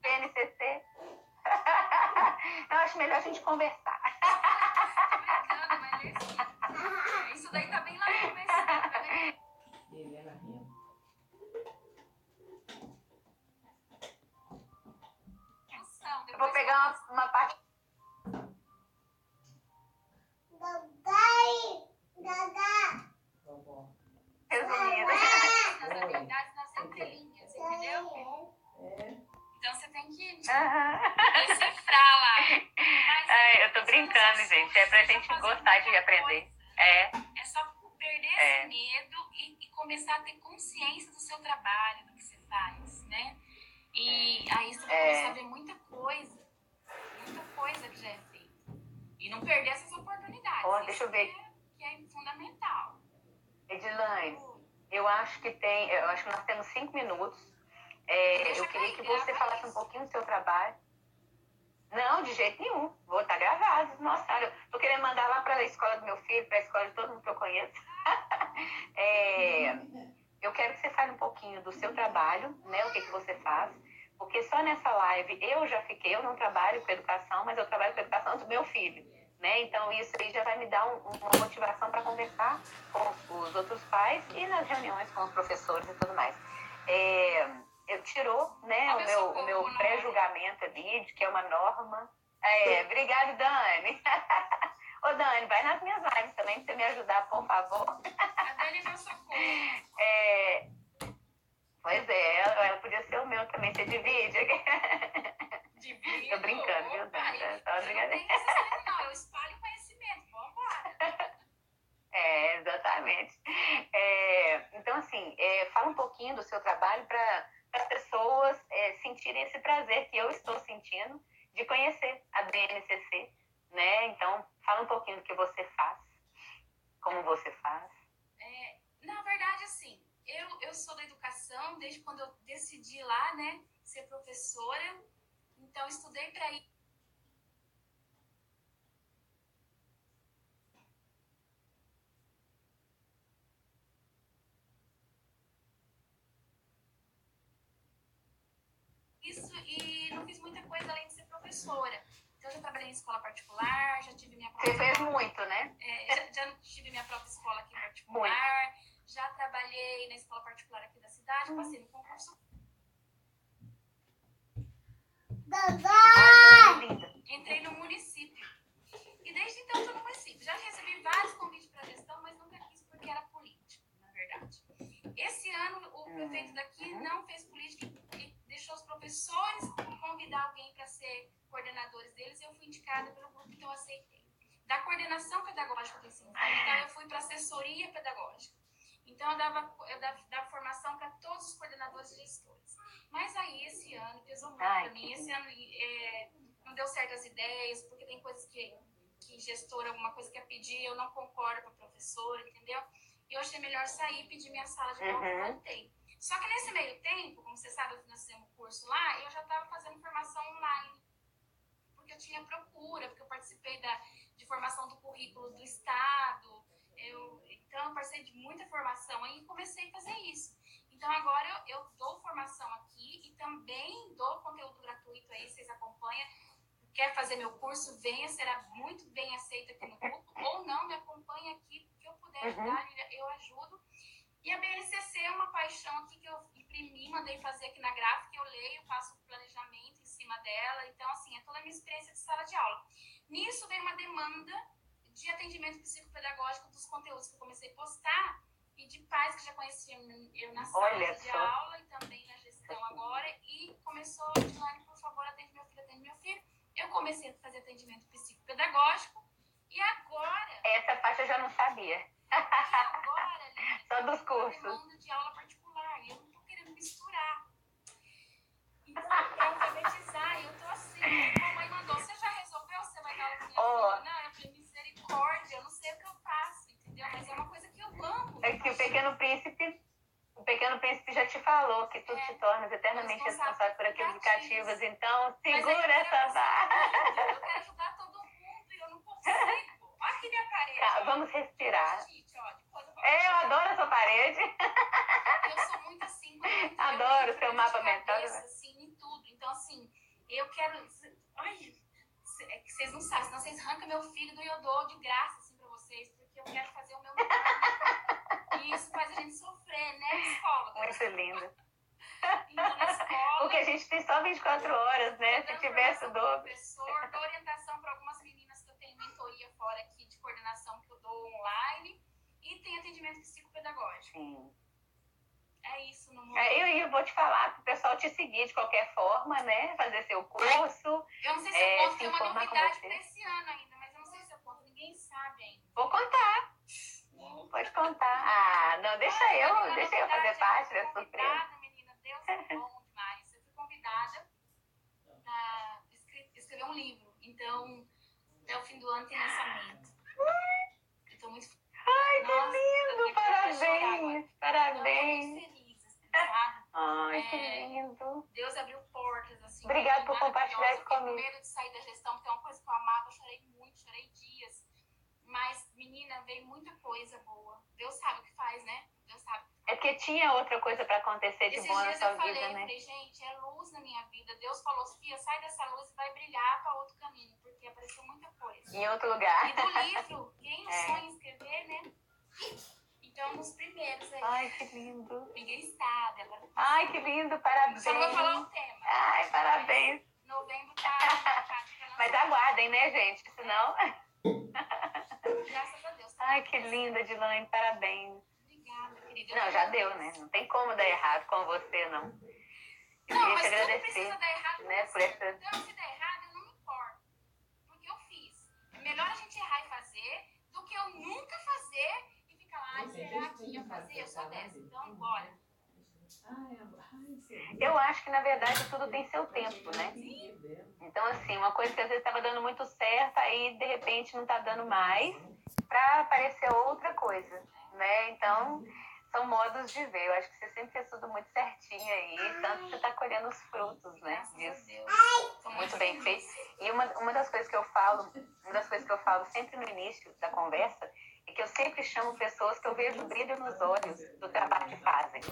PNCC, eu acho melhor a gente conversar. Tô brincando, mas isso daí tá bem lá no começo, né? Helena. Eu vou pegar uma, uma parte. Papai! Dada! Resumindo. Nas habilidades, nas entrelinhas, entendeu? Então você tem que decifrar lá. Ai, eu tô brincando, gente. É pra gente gostar de aprender. É. É só perder é. esse medo e, começar a ter consciência do seu trabalho, do que você faz, né? E aí você vai é. começar a ver muita coisa, muita coisa que já é feita. E não perder essas oportunidades. Oh, deixa eu ver. É, que é fundamental. Edilane, eu acho que tem, eu acho que nós temos cinco minutos. É, eu queria que você falasse um pouquinho do seu trabalho. Não, de jeito nenhum. Vou estar gravado. Nossa, eu tô querendo mandar lá para a escola do meu filho, para a escola de todo mundo que eu conheço. É, eu quero que você fale um pouquinho do seu trabalho, né? O que, que você faz. Porque só nessa live eu já fiquei, eu não trabalho com educação, mas eu trabalho com educação do meu filho. Né? Então isso aí já vai me dar um, uma motivação para conversar com os outros pais e nas reuniões com os professores e tudo mais. É, eu tirou né, o meu, o meu pré-julgamento ali, de que é uma norma. É, obrigada, Dani. Ô, Dani, vai nas minhas lives também pra você me ajudar, por favor. A Dani não socorro. É... Pois é, ela podia ser o meu também, você divide. Divide. Tô brincando, viu, Dani? Tá brincadeira. Não, eu espalho conhecimento, vambora. É, exatamente. É, então, assim, é, fala um pouquinho do seu trabalho para as pessoas é, sentirem esse prazer que eu estou sentindo de conhecer a BNCC né? Então, fala um pouquinho do que você faz, como você faz. É, na verdade, assim, eu, eu sou da educação desde quando eu decidi lá, né, ser professora. Então, estudei para ir isso e não fiz muita coisa além de ser professora. Então, eu já trabalhei em escola particular, já tive minha própria. Você fez muito, né? É, já, já, tive minha própria escola aqui particular, muito. já trabalhei na escola particular aqui da cidade, hum. passei no concurso. Entrei no município. E desde então estou no município. Já recebi vários convites para gestão, mas nunca quis porque era político, na verdade. Esse ano o prefeito daqui uhum. não fez política deixou os professores convidar alguém para ser coordenadores deles e eu fui indicada pelo grupo, então eu aceitei. Da coordenação pedagógica do ensino então eu fui para assessoria pedagógica. Então eu dava, eu dava, dava formação para todos os coordenadores e gestores. Mas aí esse ano pesou muito para mim. Esse ano é, não deu certo as ideias, porque tem coisas que, que gestor, alguma coisa quer pedir, eu não concordo com a professora, entendeu? E eu achei melhor sair e pedir minha sala de volta uhum. voltei. Só que nesse meio tempo, como você sabe, nós fizemos curso lá, eu já estava fazendo formação online. Porque eu tinha procura, porque eu participei da, de formação do currículo do Estado. Eu, então, eu participei de muita formação e comecei a fazer isso. Então, agora eu, eu dou formação aqui e também dou conteúdo gratuito aí, vocês acompanham. Quer fazer meu curso? Venha, será muito bem aceito aqui no grupo. Ou não, me acompanhe aqui, que eu puder uhum. ajudar, eu ajudo. E a BNCC é uma paixão aqui que eu imprimi, mandei fazer aqui na gráfica, eu leio, faço planejamento em cima dela. Então, assim, é toda a minha experiência de sala de aula. Nisso veio uma demanda de atendimento psicopedagógico dos conteúdos que eu comecei a postar e de pais que já conheciam eu na sala Olha de só. aula e também na gestão agora. E começou, Dilane, por favor, atende meu filho, atende meu filho. Eu comecei a fazer atendimento psicopedagógico e agora... Essa parte eu já não sabia. Agora, só dos cursos. de aula particular. Eu não tô querendo misturar. Então, é alfabetizar. E eu tô assim. A mãe mandou, você já resolveu? Você vai dar aula pra minha oh. filha? Não, eu falei, misericórdia. Eu não sei o que eu faço, entendeu? Mas é uma coisa que eu amo. É que o Pequeno Príncipe... O Pequeno Príncipe já te falou que tu é, te tornas eternamente responsável por aqueles educativos. Então, segura essa barra. Eu quero ajudar todo mundo e eu não consigo. Olha aqui minha parede. Tá, vamos respirar. É, eu adoro essa parede. Eu sou muito assim. Adoro seu mapa mental. Assim, em tudo. Então, assim, eu quero. Ai, é que vocês não sabem, senão vocês arrancam meu filho do Iodô de graça, assim, pra vocês, porque eu quero fazer o meu E isso faz a gente sofrer, né, psicóloga? Muito lindo. Então, na escola. Porque a gente tem só 24 horas, né? Se tivesse o dobro. Professor, dou orientação para algumas meninas que eu tenho mentoria fora aqui de coordenação que eu dou online tem atendimento psicopedagógico. Sim. É isso no mundo. É, eu, eu vou te falar para o pessoal te seguir de qualquer forma, né? Fazer seu curso. Eu não sei se é, eu conto, tem uma novidade para esse ano ainda, mas eu não sei se eu conto, ninguém sabe ainda. Vou contar. Pode contar. Ah, não, deixa ah, eu, deixa eu fazer parte da surpresa. menina, Deus é bom demais. Eu fui convidada para escrever um livro. Então, até o fim do ano tem lançamento. Eu tô muito Ai, que lindo! Parabéns! Parabéns! Ai, que é, lindo! Deus abriu portas, assim. Obrigada por compartilhar isso comigo. Eu medo de sair da gestão, porque é uma coisa que eu amava, eu chorei muito, chorei dias. Mas, menina, veio muita coisa boa. Deus sabe o que faz, né? Deus sabe. É porque tinha outra coisa para acontecer de Esses boa na sua falei, vida, né? Eu falei, gente, é luz na minha vida. Deus falou, Sofia, sai dessa luz e vai brilhar para outro caminho, porque apareceu muita coisa. Em outro lugar. E do livro, quem é. sonha escrever, né? Então, nos primeiros aí. Ai, que lindo. Ninguém está, Ai, que lindo, parabéns. Só vou falar o tema. Ai, parabéns. Mas novembro tá. tá Mas aguardem, né, gente? Senão. Graças a Deus. Tá Ai, que linda, Dilane, parabéns. Obrigada, querida. Não, já deu, né? Não tem como dar errado com você, não. Eu não, mas agradecer, precisa dar errado né, por essa... Então, se der errado, eu não me importo. Porque eu fiz. É melhor a gente errar e fazer do que eu nunca fazer e ficar lá, mais aqui a fazer, eu sou dessa. Então, bora. Eu acho que, na verdade, tudo tem seu tempo, né? Então, assim, uma coisa que às vezes estava dando muito certo, aí, de repente, não está dando mais, para aparecer outra coisa, né? Então, são modos de ver. Eu acho que você sempre fez tudo muito certinho aí, tanto que você está colhendo os frutos, né? Disso. Muito bem feito. E uma, uma das coisas que eu falo, uma das coisas que eu falo sempre no início da conversa, é que eu sempre chamo pessoas que eu vejo brilho nos olhos do trabalho que fazem.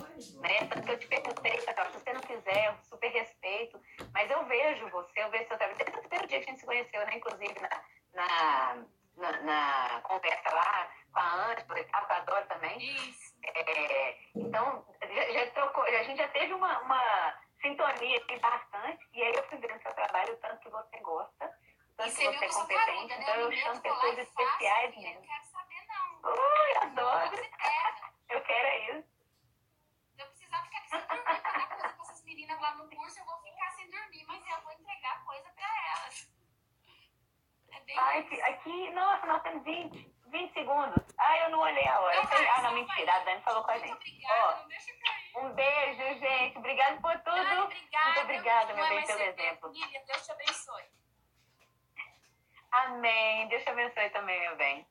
Né? Tanto que eu te perguntei, se você não quiser, eu super respeito, mas eu vejo você, eu vejo seu trabalho. Desde o primeiro dia que a gente se conheceu, né? inclusive na, na, na, na conversa lá a Ângela e tal, que eu adoro também. Isso. É, então, já, já trocou, a gente já teve uma, uma sintonia aqui bastante, e aí eu fui vendo seu trabalho, o tanto que você gosta, o tanto que você é competente, né? então eu chamo pessoas especiais mesmo. mesmo. Não quero saber, não. Ui, adoro! Eu quero é isso. Eu precisar ficar sem dormir, pegar coisa com essas meninas lá no curso, eu vou ficar sem dormir, mas eu vou entregar coisa pra elas. É bem Ai, aqui, nossa, nós temos 20, 20 segundos. Ai, eu não olhei a hora. Ah, não, mentira, a Dani falou com a gente. obrigada, Ó, não deixa cair. um beijo, gente. Obrigada por tudo. Ai, obrigada. Muito obrigada, meu é bem, pelo exemplo. Lilian, Deus te abençoe. Amém. Deus te abençoe também, meu bem.